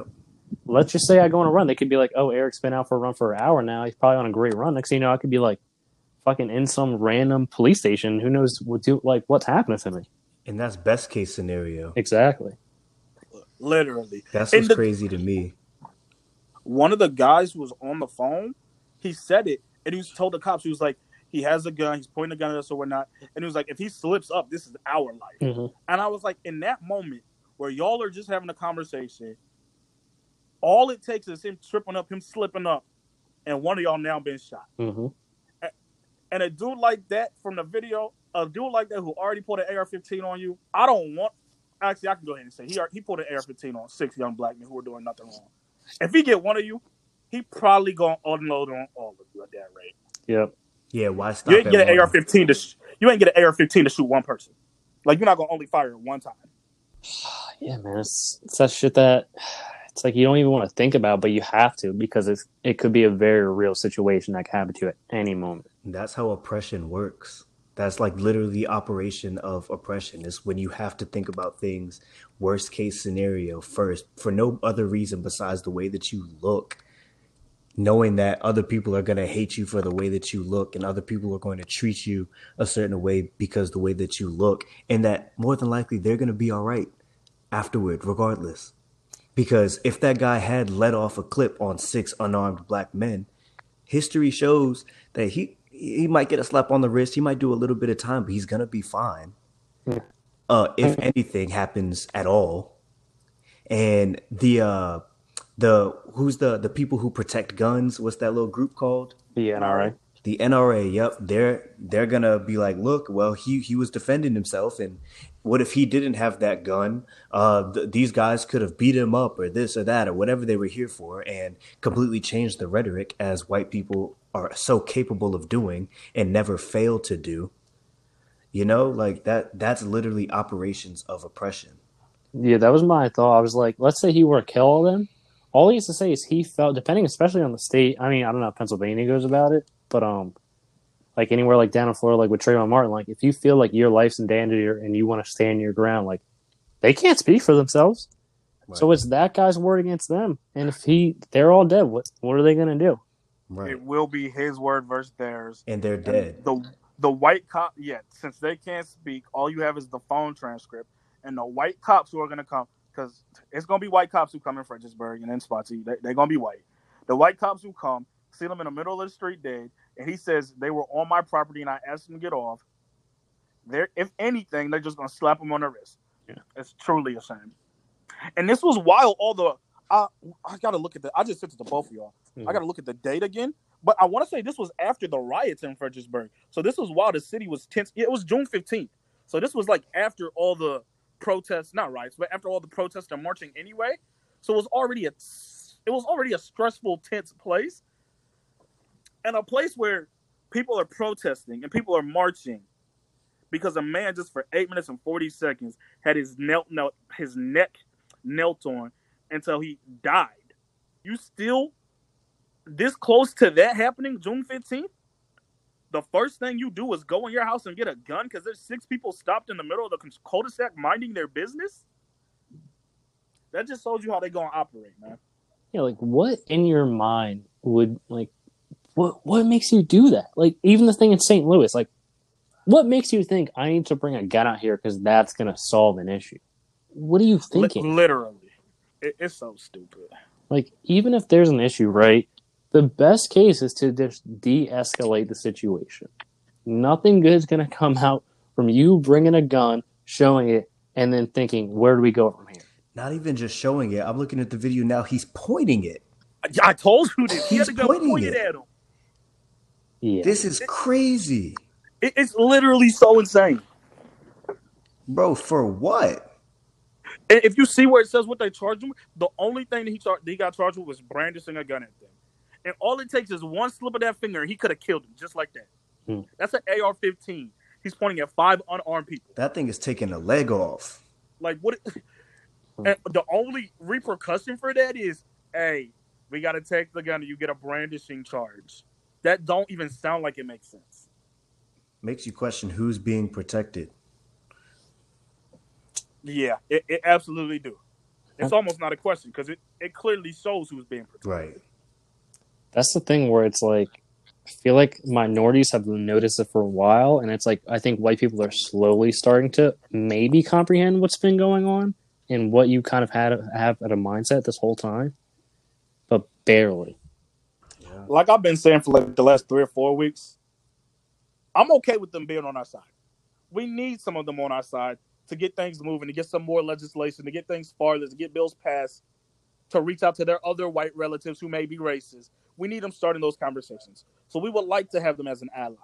[SPEAKER 2] let's just say I go on a run. They could be like, oh, Eric's been out for a run for an hour now. He's probably on a great run. Next thing you know, I could be like, fucking in some random police station. Who knows what do like what's happening to me?
[SPEAKER 4] And that's best case scenario.
[SPEAKER 2] Exactly.
[SPEAKER 3] Literally.
[SPEAKER 4] That's what's
[SPEAKER 3] the-
[SPEAKER 4] crazy to me.
[SPEAKER 3] one of the guys who was on the phone, he said it, and he was told the cops, he was like, he has a gun, he's pointing a gun at us or whatnot, and he was like, if he slips up, this is our life.
[SPEAKER 2] hmm
[SPEAKER 3] And I was like, in that moment where y'all are just having a conversation, all it takes is him tripping up, him slipping up, and one of y'all now been shot.
[SPEAKER 2] hmm
[SPEAKER 3] And a dude like that from the video, a dude like that who already pulled an AR-15 on you, I don't want. Actually, I can go ahead and say he he pulled an AR-15 on six young black men who were doing nothing wrong. If he get one of you, he probably gonna unload on all of you at that rate.
[SPEAKER 2] Yep.
[SPEAKER 4] Yeah, why stop
[SPEAKER 3] You ain't get an? AR-15 to sh- you ain't get an AR-15 to shoot one person. Like you're not gonna only fire at one time.
[SPEAKER 2] Yeah, man. It's, it's that shit that it's like you don't even want to think about, but you have to because it's it could be a very real situation that can happen to you at any moment.
[SPEAKER 4] That's how oppression works. That's like literally the operation of oppression is when you have to think about things worst case scenario first for no other reason besides the way that you look. Knowing that other people are going to hate you for the way that you look and other people are going to treat you a certain way because the way that you look and that more than likely they're going to be all right afterward regardless. Because if that guy had let off a clip on six unarmed black men, history shows that he he might get a slap on the wrist. He might do a little bit of time, but he's gonna be fine. Uh, if anything happens at all, and the uh, the who's the the people who protect guns? What's that little group called?
[SPEAKER 2] The NRA.
[SPEAKER 4] The NRA. Yep, they're they're gonna be like, look, well, he he was defending himself, and what if he didn't have that gun? Uh, th- these guys could have beat him up or this or that or whatever they were here for, and completely changed the rhetoric as white people are so capable of doing and never fail to do. You know, like that. That's literally operations of oppression.
[SPEAKER 2] Yeah, that was my thought. I was like, let's say he were to kill them. All he has to say is he felt, depending especially on the state. I mean, I don't know how Pennsylvania goes about it, but um, like anywhere like down in Florida, like with Trayvon Martin, like if you feel like your life's in danger and you want to stand your ground, like they can't speak for themselves. Right. So it's that guy's word against them. And if he, they're all dead. What what are they going to do?
[SPEAKER 3] Right. It will be his word versus theirs,
[SPEAKER 4] and they're dead.
[SPEAKER 3] And the the white cop, yeah, since they can't speak, all you have is the phone transcript, and the white cops who are going to come because it's going to be white cops who come in Fredericksburg and in Spotsy. They, they're going to be white. The white cops who come see them in the middle of the street dead and he says they were on my property and I asked them to get off. There, if anything, they're just gonna slap him on the wrist. Yeah. It's truly a shame. And this was while all the I I gotta look at the I just sent it to both of y'all. Mm-hmm. I gotta look at the date again. But I want to say this was after the riots in Fredericksburg. So this was while the city was tense. It was June 15th. So this was like after all the protests, not riots, but after all the protests and marching anyway. So it was already a it was already a stressful, tense place and a place where people are protesting and people are marching because a man just for eight minutes and 40 seconds had his knelt, knelt his neck knelt on until he died. You still this close to that happening June 15th? The first thing you do is go in your house and get a gun because there's six people stopped in the middle of the cul-de-sac minding their business. That just shows you how they're gonna operate, man.
[SPEAKER 2] Yeah, like what in your mind would like what what makes you do that? Like even the thing in St. Louis, like what makes you think I need to bring a gun out here because that's going to solve an issue? What are you thinking?
[SPEAKER 3] literally, it, it's so stupid.
[SPEAKER 2] Like even if there's an issue, right? The best case is to just de-escalate the situation. Nothing good is going to come out from you bringing a gun, showing it, and then thinking, where do we go from here?
[SPEAKER 4] Not even just showing it. I'm looking at the video now. He's pointing it.
[SPEAKER 3] I, I told you this. He He's had to go point it at him.
[SPEAKER 4] Yeah. This is crazy.
[SPEAKER 3] It, it's literally so insane.
[SPEAKER 4] Bro, for what?
[SPEAKER 3] If you see where it says what they charged him, the only thing that he, char- that he got charged with was brandishing a gun at them. And all it takes is one slip of that finger, and he could have killed him just like that. Hmm. That's an AR-15. He's pointing at five unarmed people.
[SPEAKER 4] That thing is taking a leg off.
[SPEAKER 3] Like what? and the only repercussion for that is, hey, we got to take the gun, and you get a brandishing charge that don't even sound like it makes sense.
[SPEAKER 4] Makes you question who's being protected.
[SPEAKER 3] Yeah, it, it absolutely do. It's almost not a question because it, it clearly shows who's being protected.
[SPEAKER 4] Right.
[SPEAKER 2] That's the thing where it's like I feel like minorities have noticed it for a while, and it's like I think white people are slowly starting to maybe comprehend what's been going on and what you kind of had have at a mindset this whole time, but barely.
[SPEAKER 3] Like I've been saying for like the last three or four weeks, I'm okay with them being on our side. We need some of them on our side to get things moving, to get some more legislation, to get things farther, to get bills passed, to reach out to their other white relatives who may be racist. We need them starting those conversations. So we would like to have them as an ally.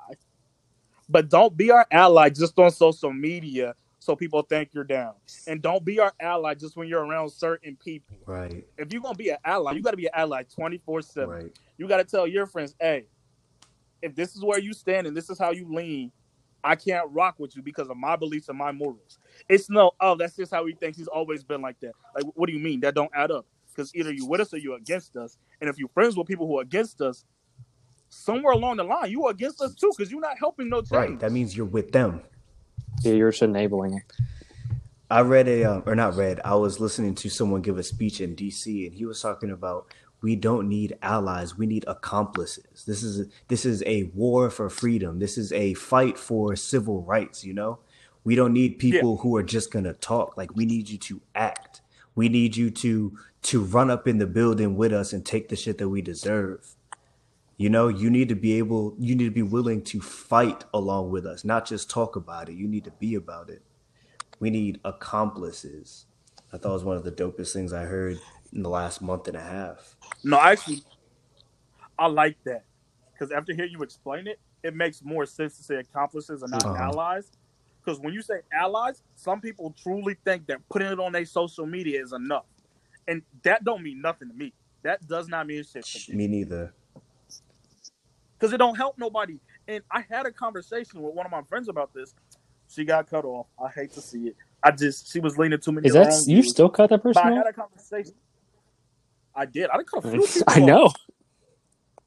[SPEAKER 3] But don't be our ally just on social media so people think you're down. And don't be our ally just when you're around certain people.
[SPEAKER 4] Right.
[SPEAKER 3] If you're gonna be an ally, you gotta be an ally 24 7. Right. You gotta tell your friends, hey, if this is where you stand and this is how you lean, I can't rock with you because of my beliefs and my morals. It's no, oh, that's just how he thinks. He's always been like that. Like, what do you mean? That don't add up. Because either you with us or you against us. And if you're friends with people who are against us, somewhere along the line, you are against us too, because you're not helping no change. Right.
[SPEAKER 4] That means you're with them.
[SPEAKER 2] Yeah, you're just enabling it.
[SPEAKER 4] I read a, uh, or not read, I was listening to someone give a speech in DC and he was talking about we don't need allies, we need accomplices. This is this is a war for freedom. This is a fight for civil rights, you know? We don't need people yeah. who are just going to talk. Like we need you to act. We need you to to run up in the building with us and take the shit that we deserve. You know, you need to be able, you need to be willing to fight along with us, not just talk about it. You need to be about it. We need accomplices. I thought it was one of the dopest things I heard in the last month and a half.
[SPEAKER 3] No, actually, I like that because after hearing you explain it, it makes more sense to say accomplices and not uh-huh. allies. Because when you say allies, some people truly think that putting it on their social media is enough, and that don't mean nothing to me. That does not mean shit to me.
[SPEAKER 4] Me neither.
[SPEAKER 3] Because it don't help nobody. And I had a conversation with one of my friends about this. She got cut off. I hate to see it. I just she was leaning too many.
[SPEAKER 2] Is that you
[SPEAKER 3] views.
[SPEAKER 2] still cut that
[SPEAKER 3] But
[SPEAKER 2] person
[SPEAKER 3] I
[SPEAKER 2] off?
[SPEAKER 3] had a conversation. I did. I did cut a few people
[SPEAKER 2] I
[SPEAKER 3] off.
[SPEAKER 2] know.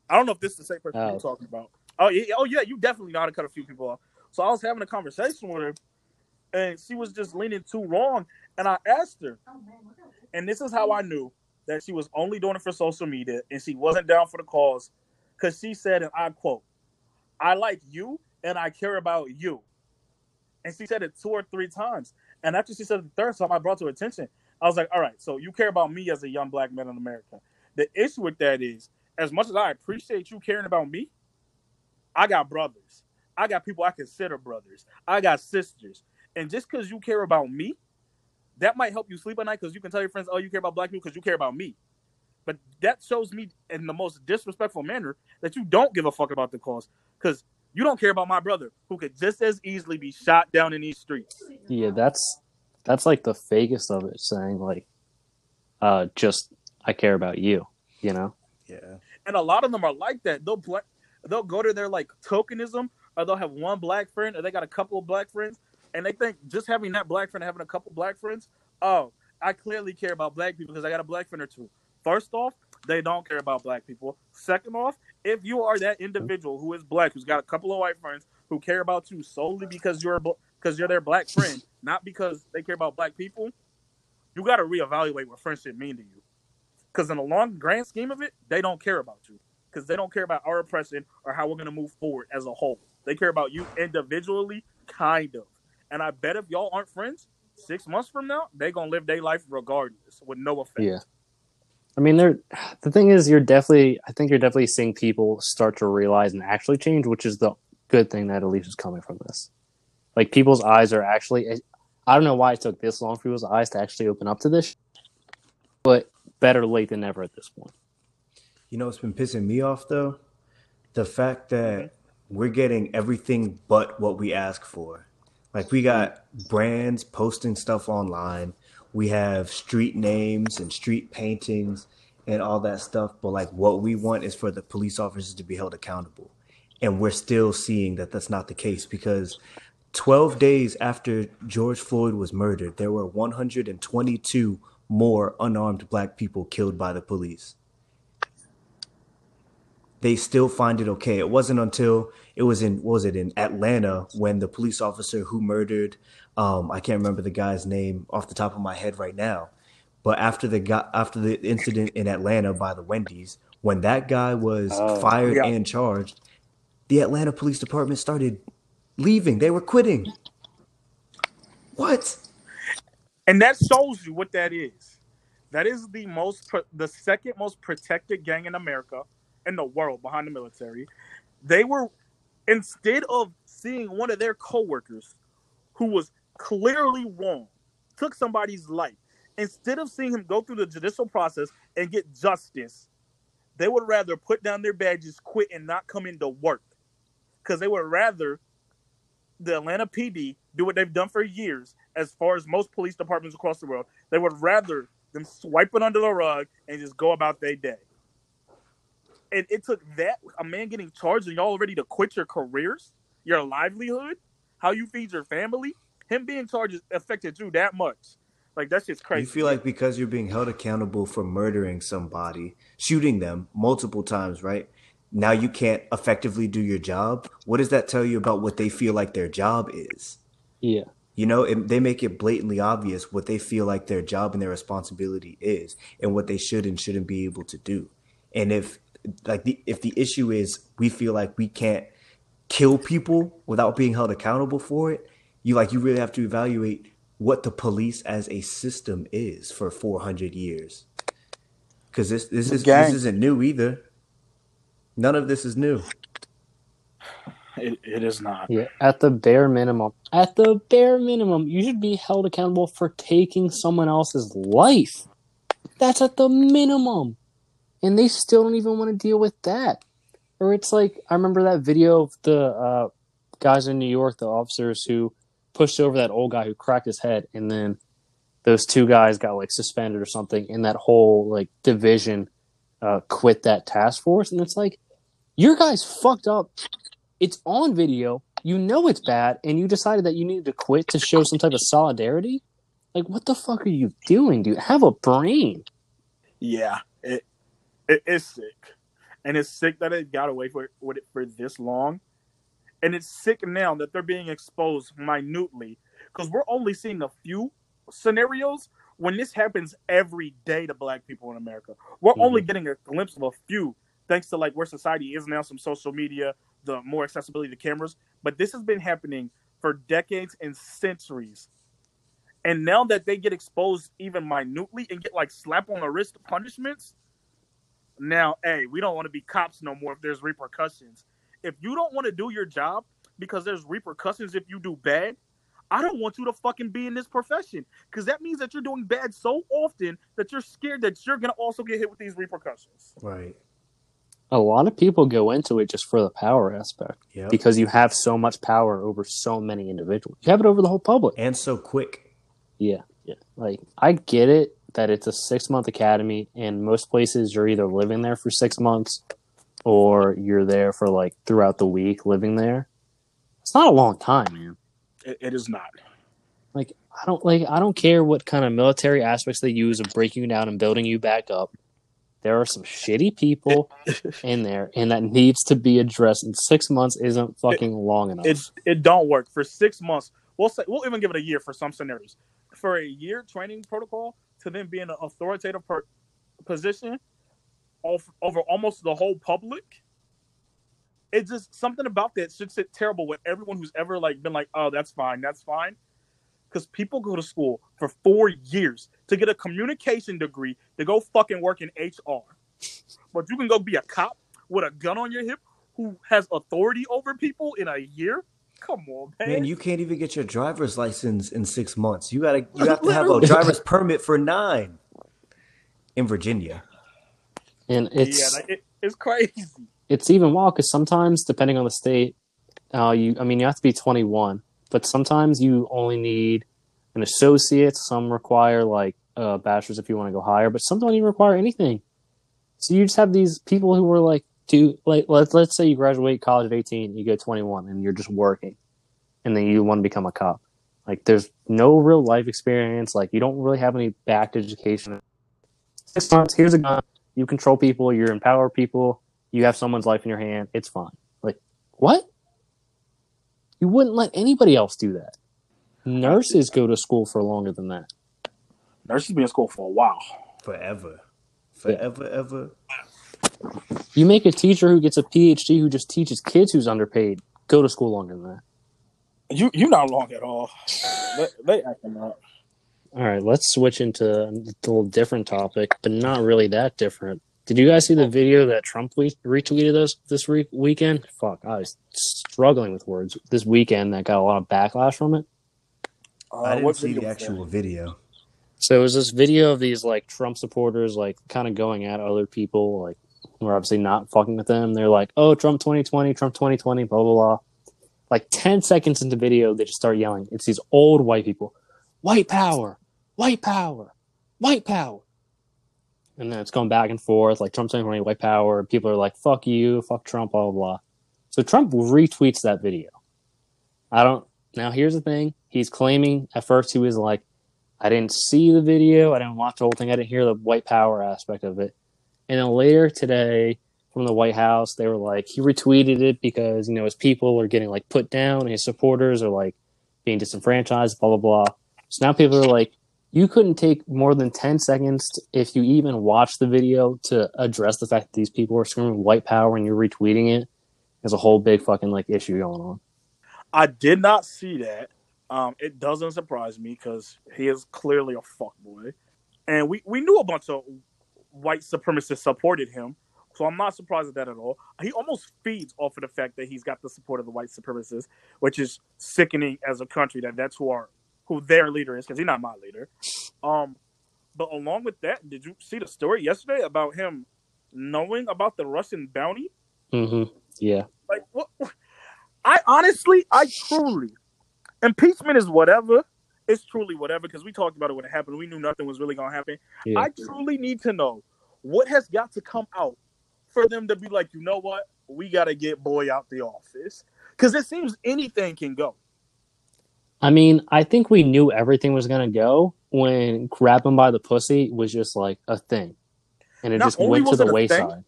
[SPEAKER 3] I don't know if this is the same person
[SPEAKER 2] Oh.
[SPEAKER 3] you're talking about. Oh yeah, oh yeah, you definitely know how to cut a few people off. So I was having a conversation with her, and she was just leaning too wrong. And I asked her, and this is how I knew that she was only doing it for social media and she wasn't down for the cause, because she said, and I quote, "I like you and I care about you," and she said it two or three times. And after she said it the third time, I brought to her attention. I was like, "All right, so you care about me as a young black man in America." The issue with that is as much as I appreciate you caring about me, I got brothers. I got people I consider brothers. I got sisters. And just because you care about me, that might help you sleep at night because you can tell your friends, oh, you care about black people because you care about me. But that shows me in the most disrespectful manner that you don't give a fuck about the cause because you don't care about my brother who could just as easily be shot down in these streets.
[SPEAKER 2] Yeah, that's that's like the fakest of it, saying like, uh, just I care about you. You know?
[SPEAKER 4] Yeah.
[SPEAKER 3] and a lot of them are like that. They'll bla- they'll go to their like tokenism, or they'll have one black friend, or they got a couple of black friends, and they think just having that black friend, having a couple of black friends, oh, I clearly care about black people because I got a black friend or two. First off, they don't care about black people. Second off, if you are that individual who is black, who's got a couple of white friends who care about you solely because you're because you're their black friend, not because they care about black people, you got to reevaluate what friendship mean to you. Because in the long grand scheme of it, they don't care about you. Because they don't care about our oppression or how we're gonna move forward as a whole. They care about you individually, kind of. And I bet if y'all aren't friends, six months from now, they gonna live their life regardless, with no effect.
[SPEAKER 2] Yeah. I mean, they're the thing is, you're definitely. I think you're definitely seeing people start to realize and actually change, which is the good thing that at least is coming from this. Like people's eyes are actually. I don't know why it took this long for people's eyes to actually open up to this, but better late than never at this point.
[SPEAKER 4] You know it's been pissing me off though? The fact that mm-hmm. We're getting everything but what we ask for. Like we got brands posting stuff online. We have street names and street paintings and all that stuff, but like what we want is for the police officers to be held accountable. And we're still seeing that that's not the case because 12 days after George Floyd was murdered, there were 122 more unarmed black people killed by the police they still find it okay. It wasn't until it was in what was it in Atlanta when the police officer who murdered um I can't remember the guy's name off the top of my head right now. But after the guy after the incident in Atlanta by the Wendy's, when that guy was
[SPEAKER 2] Oh,
[SPEAKER 4] fired
[SPEAKER 3] yeah.
[SPEAKER 4] and charged, the Atlanta Police Department started leaving. They were quitting. What?
[SPEAKER 3] And that shows you what that is. That is the most, the second most protected gang in America, in the world, behind the military. They were, instead of seeing one of their coworkers who was clearly wrong, took somebody's life, instead of seeing him go through the judicial process and get justice, they would rather put down their badges, quit, and not come into work. Because they would rather the Atlanta PD do what they've done for years, as far as most police departments across the world. They would rather them swipe it under the rug and just go about their day. And it took that a man getting charged and y'all ready to quit your careers, your livelihood, how you feed your family. Him being charged affected you that much. Like that's just crazy.
[SPEAKER 4] You feel like because you're being held accountable for murdering somebody, shooting them multiple times, right? Now you can't effectively do your job. What does that tell you about what they feel like their job is?
[SPEAKER 2] Yeah.
[SPEAKER 4] You know, it, they make it blatantly obvious what they feel like their job and their responsibility is, and what they should and shouldn't be able to do. And if like the if the issue is we feel like we can't kill people without being held accountable for it, you like you really have to evaluate what the police as a system is for 400 years. Because this this is
[SPEAKER 3] gang.
[SPEAKER 4] this isn't new either. None of this is new.
[SPEAKER 3] it, it is not.
[SPEAKER 2] Yeah, at the bare minimum, at the bare minimum, you should be held accountable for taking someone else's life. That's at the minimum. And they still don't even want to deal with that. Or it's like, I remember that video of the uh, guys in New York, the officers who pushed over that old guy who cracked his head, and then those two guys got like suspended or something, and that whole like division uh, quit that task force, and it's like your guys fucked up. It's on video. You know it's bad, and you decided that you needed to quit to show some type of solidarity. Like, what the fuck are you doing, dude? Have a brain.
[SPEAKER 3] Yeah, it, it's sick, and it's sick that it got away for, with it for this long, and it's sick now that they're being exposed minutely because we're only seeing a few scenarios when this happens every day to black people in America. We're mm-hmm. only getting a glimpse of a few thanks to like where society is now, some social media, the more accessibility to cameras. But this has been happening for decades and centuries. And now that they get exposed even minutely and get like slap on the wrist punishments, now, hey, we don't want to be cops no more if there's repercussions. If you don't want to do your job because there's repercussions if you do bad, I don't want you to fucking be in this profession because that means that you're doing bad so often that you're scared that you're gonna also get hit with these repercussions.
[SPEAKER 4] Right.
[SPEAKER 2] A lot of people go into it just for the power aspect yep. because you have so much power over so many individuals. You have it over the whole public
[SPEAKER 4] and so quick.
[SPEAKER 2] Yeah, yeah. Like I get it that it's a six month academy, and most places you're either living there for six months or you're there for like throughout the week living there. It's not a long time, man
[SPEAKER 3] it, it is not.
[SPEAKER 2] Like I don't like I don't care what kind of military aspects they use of breaking you down and building you back up. There are some shitty people in there, and that needs to be addressed. And six months isn't fucking
[SPEAKER 3] it,
[SPEAKER 2] long enough.
[SPEAKER 3] It it don't work for six months. We'll say we'll even give it a year for some scenarios. For a year training protocol to then be in an authoritative per- position over almost the whole public it's just something about that should sit terrible with everyone who's ever like been like, oh, that's fine, that's fine. Because people go to school for four years to get a communication degree to go fucking work in HR. But you can go be a cop with a gun on your hip who has authority over people in a year. Come on, man.
[SPEAKER 4] Man, you can't even get your driver's license in six months. You gotta you have to have a driver's permit for nine in Virginia.
[SPEAKER 2] And it's
[SPEAKER 3] yeah, it, it's crazy
[SPEAKER 2] it's even wild because sometimes, depending on the state, uh, you I mean you have to be 21, but sometimes you only need an associate. Some require like a bachelor's if you want to go higher, but some don't even require anything. So you just have these people who are like, do like let's let's say you graduate college at 18, you get 21, and you're just working, and then you want to become a cop. Like there's no real life experience. Like you don't really have any back education. Six months. Here's a gun. You control people. You empower people you have someone's life in your hand, it's fine. Like, what? You wouldn't let anybody else do that. Nurses go to school for longer than that.
[SPEAKER 3] Nurses be in school for a while.
[SPEAKER 4] Forever. Forever, yeah. ever.
[SPEAKER 2] You make a teacher who gets a PhD who just teaches kids who's underpaid go to school longer than that.
[SPEAKER 3] You you're not long at all. they, they acting up.
[SPEAKER 2] All right, let's switch into a little different topic, but not really that different. Did you guys see the video that Trump retweeted us this re- weekend? Fuck, I was struggling with words this weekend that got a lot of backlash from it.
[SPEAKER 4] Uh, I didn't see the actual video.
[SPEAKER 2] So it was this video of these like Trump supporters like kind of going at other people like who are obviously not fucking with them. They're like, "Oh, Trump 2020, Trump 2020, blah blah blah." Like 10 seconds into video, they just start yelling. It's these old white people. White power. White power. White power and then it's going back and forth. Like Trump's saying white power. People are like, "Fuck you, fuck Trump," blah blah blah. So Trump retweets that video. I don't. Now here's the thing. He's claiming at first he was like, "I didn't see the video. I didn't watch the whole thing. I didn't hear the white power aspect of it." And then later today, from the White House, they were like, he retweeted it because you know his people are getting like put down, his supporters are like being disenfranchised, blah blah blah. So now people are like, you couldn't take more than 10 seconds to, if you even watch the video to address the fact that these people are screaming white power and you're retweeting it. There's a whole big fucking like issue going on.
[SPEAKER 3] I did not see that. Um, it doesn't surprise me because he is clearly a fuckboy. And we, we knew a bunch of white supremacists supported him so i'm not surprised at that at all he almost feeds off of the fact that he's got the support of the white supremacists which is sickening as a country that that's who our who their leader is because he's not my leader. Um, but along with that, did you see the story yesterday about him knowing about the Russian bounty?
[SPEAKER 2] Mm-hmm. Yeah.
[SPEAKER 3] Like what? I honestly, I truly impeachment is whatever. It's truly whatever because we talked about it when it happened. We knew nothing was really gonna happen.
[SPEAKER 2] Yeah.
[SPEAKER 3] I truly need to know what has got to come out for them to be like, you know what, we gotta get boy out the office because it seems anything can go.
[SPEAKER 2] I mean, I think we knew everything was gonna go when grabbing by the pussy was just like a thing, and it
[SPEAKER 3] Not
[SPEAKER 2] just went to the wayside.
[SPEAKER 3] thing,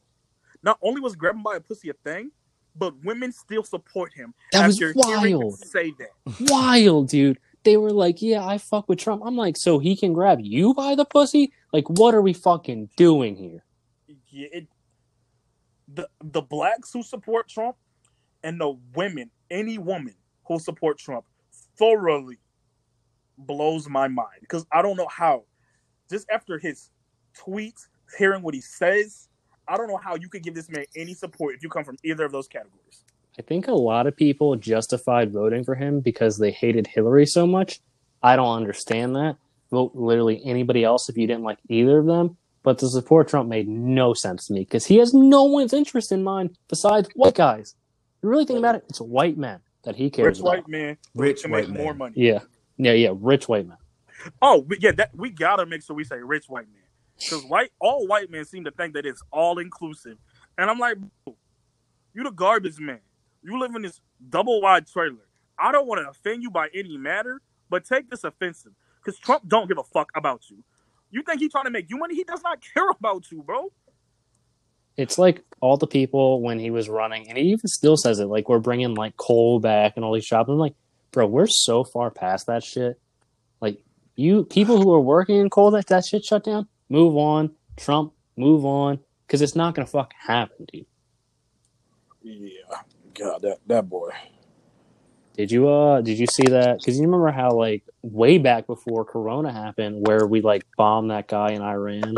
[SPEAKER 3] Not only was grabbing by a pussy a thing, but women still support him.
[SPEAKER 2] That was
[SPEAKER 3] after hearing him
[SPEAKER 2] wild.
[SPEAKER 3] Say that.
[SPEAKER 2] Wild, dude. They were like, "Yeah, I fuck with Trump." I'm like, "So he can grab you by the pussy? Like, what are we fucking doing here?"
[SPEAKER 3] Yeah, it, the the blacks who support Trump and the women, any woman who support Trump, thoroughly blows my mind because I don't know how. Just after his tweets, hearing what he says, I don't know how you could give this man any support if you come from either of those categories.
[SPEAKER 2] I think a lot of people justified voting for him because they hated Hillary so much. I don't understand that. Vote literally anybody else if you didn't like either of them. But to support Trump made no sense to me because he has no one's interest in mind besides white guys. You really think about it? It's white men that he cares
[SPEAKER 3] Rich
[SPEAKER 2] about.
[SPEAKER 3] white man
[SPEAKER 4] Rich
[SPEAKER 3] to
[SPEAKER 4] white
[SPEAKER 3] make more
[SPEAKER 4] man.
[SPEAKER 3] money.
[SPEAKER 2] Yeah, yeah, yeah. Rich white men.
[SPEAKER 3] Oh, yeah, that we gotta make sure we say rich white man because white all white men seem to think that it's all inclusive, and I'm like, bro, you the garbage man. You live in this double wide trailer. I don't want to offend you by any matter, but take this offensive because Trump don't give a fuck about you. You think he's trying to make you money? He does not care about you, bro.
[SPEAKER 2] It's like all the people when he was running, and he even still says it. Like we're bringing like coal back and all these jobs. I'm like, bro, we're so far past that shit. Like you people who are working in coal that that shit shut down. Move on, Trump. Move on, because it's not gonna fucking happen, dude.
[SPEAKER 3] Yeah, God, that that boy.
[SPEAKER 2] Did you uh did you see that? Because you remember how like way back before Corona happened, where we like bombed that guy in Iran.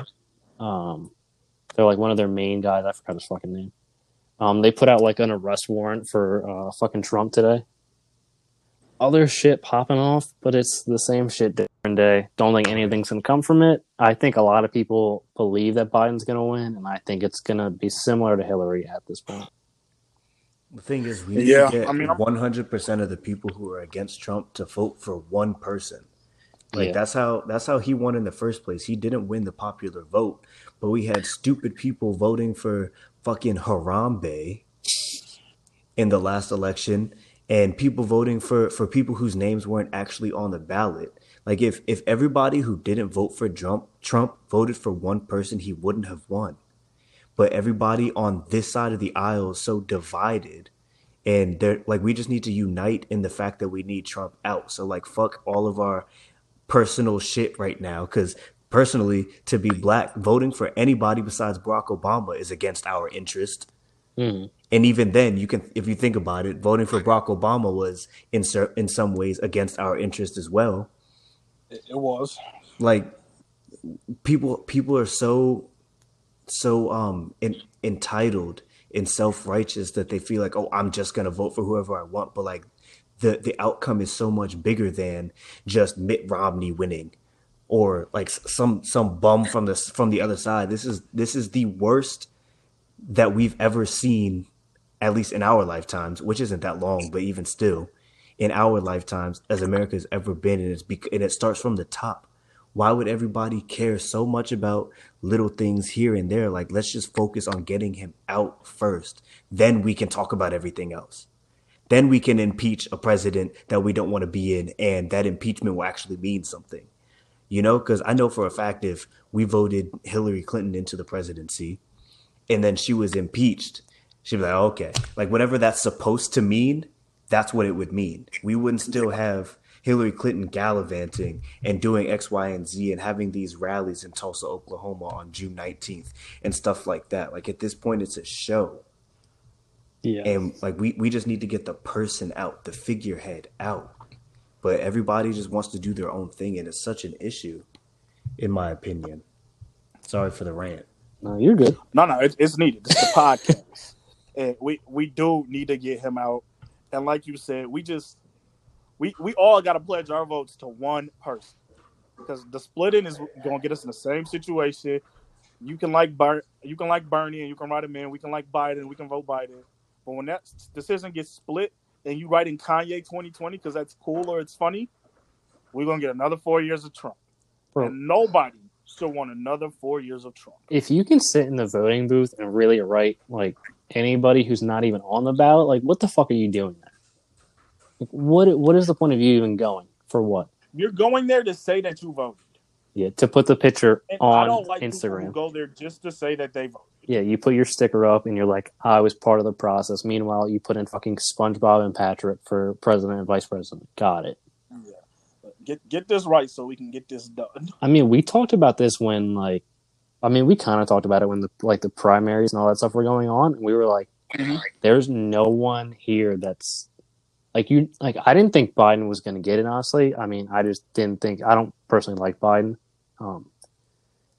[SPEAKER 2] Um, they're like one of their main guys. I forgot his fucking name. Um, they put out like an arrest warrant for uh fucking Trump today. Other shit popping off, but it's the same shit different day. Don't think anything's gonna come from it. I think a lot of people believe that Biden's gonna win, and I think it's gonna be similar to Hillary at this point.
[SPEAKER 4] The thing is, we need
[SPEAKER 3] Yeah,
[SPEAKER 4] to get
[SPEAKER 3] I mean,
[SPEAKER 4] 100% of the people who are against Trump to vote for one person. Like
[SPEAKER 2] Yeah.
[SPEAKER 4] that's how that's how he won in the first place. He didn't win the popular vote, but we had stupid people voting for fucking Harambe in the last election and people voting for for people whose names weren't actually on the ballot. Like if if everybody who didn't vote for Trump Trump voted for one person, he wouldn't have won but everybody on this side of the aisle is so divided and they're like we just need to unite in the fact that we need Trump out. So like fuck all of our personal shit right now cuz personally to be black voting for anybody besides Barack Obama is against our interest.
[SPEAKER 2] Mhm.
[SPEAKER 4] And even then you can if you think about it voting for Barack Obama was in cer- in some ways against our interest as well
[SPEAKER 3] It, it was.
[SPEAKER 4] like people people are so so um in, entitled and self-righteous that they feel like oh i'm just gonna vote for whoever i want but like the the outcome is so much bigger than just mitt romney winning or like some some bum from the from the other side. This is this is the worst that we've ever seen at least in our lifetimes which isn't that long but even still in our lifetimes as america's ever been and it's bec- and it starts from the top why would everybody care so much about little things here and there? Like let's just focus on getting him out first. Then we can talk about everything else. Then we can impeach a president that we don't want to be in and that impeachment will actually mean something. You know because i know for a fact if we voted hillary clinton into the presidency and then she was impeached she'd be like okay. Like whatever that's supposed to mean that's what it would mean. We wouldn't still have hillary clinton gallivanting and doing x y and z and having these rallies in tulsa oklahoma on june 19th and stuff like that like at this point it's a show
[SPEAKER 2] Yeah.
[SPEAKER 4] and like we, we just need to get the person out the figurehead out but everybody just wants to do their own thing and it's such an issue in my opinion sorry for the rant
[SPEAKER 2] No, you're good.
[SPEAKER 3] No, no, it, it's needed. This is the podcast, and we we do need to get him out. And like you said, we just we we all got to pledge our votes to one person because the splitting is going to get us in the same situation. You can like Ber- you can like Bernie, and you can write him in. We can like Biden, we can vote Biden. But when that decision gets split, and you write in Kanye 2020 because that's cool or it's funny, we're gonna get another four years of Trump.
[SPEAKER 2] Bro.
[SPEAKER 3] And nobody still want another four years of Trump.
[SPEAKER 2] If you can sit in the voting booth and really write like anybody who's not even on the ballot, like what the fuck are you doing there? Like, what what is the point of you even going for what?
[SPEAKER 3] You're going there to say that you voted.
[SPEAKER 2] Yeah, to put the picture
[SPEAKER 3] And I
[SPEAKER 2] on
[SPEAKER 3] don't like
[SPEAKER 2] Instagram.
[SPEAKER 3] go there just to say that they voted.
[SPEAKER 2] Yeah, you put your sticker up and you're like, I was part of the process. Meanwhile, you put in fucking SpongeBob and Patrick for president and vice president. Got it.
[SPEAKER 3] Yeah. But get get this right so we can get this done.
[SPEAKER 2] I mean, we talked about this when like, I mean, we kind of talked about it when the like the primaries and all that stuff were going on. And we were like,
[SPEAKER 3] Mhm.
[SPEAKER 2] there's no one here that's like you. Like, I didn't think Biden was going to get it. Honestly, I mean, I just didn't think. I don't personally like Biden. Um,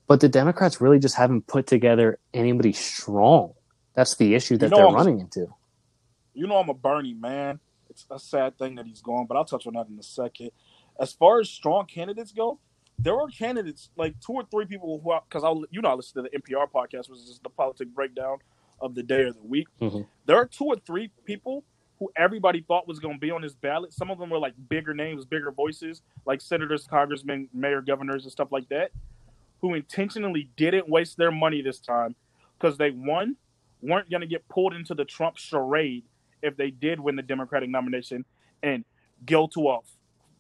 [SPEAKER 2] but the Democrats really just haven't put together anybody strong. That's the issue that
[SPEAKER 3] know,
[SPEAKER 2] they're
[SPEAKER 3] I'm-
[SPEAKER 2] running into.
[SPEAKER 3] You know I'm a Bernie man. It's a sad thing that he's gone, but I'll touch on that in a second. As far as strong candidates go, there are candidates like two or three people who, because I, you know, I listen to the NPR podcast, which is the politic breakdown of the day or the week.
[SPEAKER 2] Mhm.
[SPEAKER 3] There are two or three people who everybody thought was going to be on this ballot. Some of them were like bigger names, bigger voices, like senators, congressmen, mayor, governors, and stuff like that, who intentionally didn't waste their money this time because they one weren't going to get pulled into the Trump charade if they did win the Democratic nomination and go to a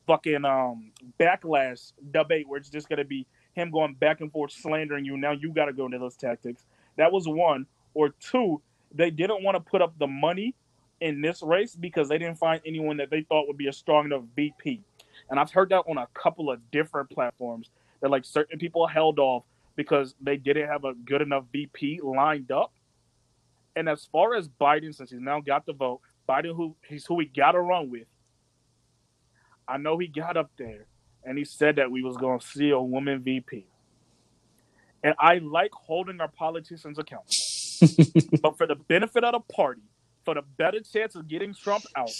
[SPEAKER 3] fucking um backlash debate where it's just gonna be him going back and forth slandering you. Now you gotta go into those tactics. That was one. Or two, they didn't want to put up the money in this race because they didn't find anyone that they thought would be a strong enough VP. And I've heard that on a couple of different platforms that like certain people held off because they didn't have a good enough VP lined up. And as far as Biden, since he's now got the vote, Biden, who he's who he got to run with. I know he got up there and he said that we was going to see a woman VP. And I like holding our politicians accountable. but for the benefit of the party, for the better chance of getting Trump out,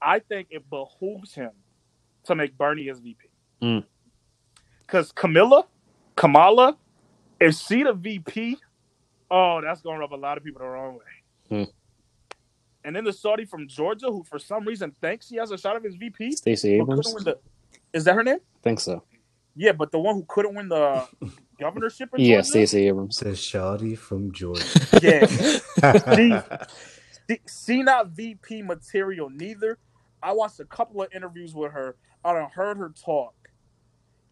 [SPEAKER 3] I think it behooves him to make Bernie his VP.
[SPEAKER 2] Mm.
[SPEAKER 3] Because Camilla, Kamala, if she the VP, oh, that's going to rub a lot of people the wrong way.
[SPEAKER 2] Mm.
[SPEAKER 3] And then the Saudi from Georgia, who for some reason thinks he has a shot of his VP,
[SPEAKER 2] Stacey Abrams,
[SPEAKER 3] the. Is that her name?
[SPEAKER 2] I think so.
[SPEAKER 3] Yeah, but the one who couldn't win the governorship in
[SPEAKER 2] Yeah,
[SPEAKER 3] Georgia?
[SPEAKER 2] Stacey Abrams.
[SPEAKER 4] Says Shawty from Georgia.
[SPEAKER 3] Yeah. See, see not VP material neither. I watched a couple of interviews with her. I done heard her talk,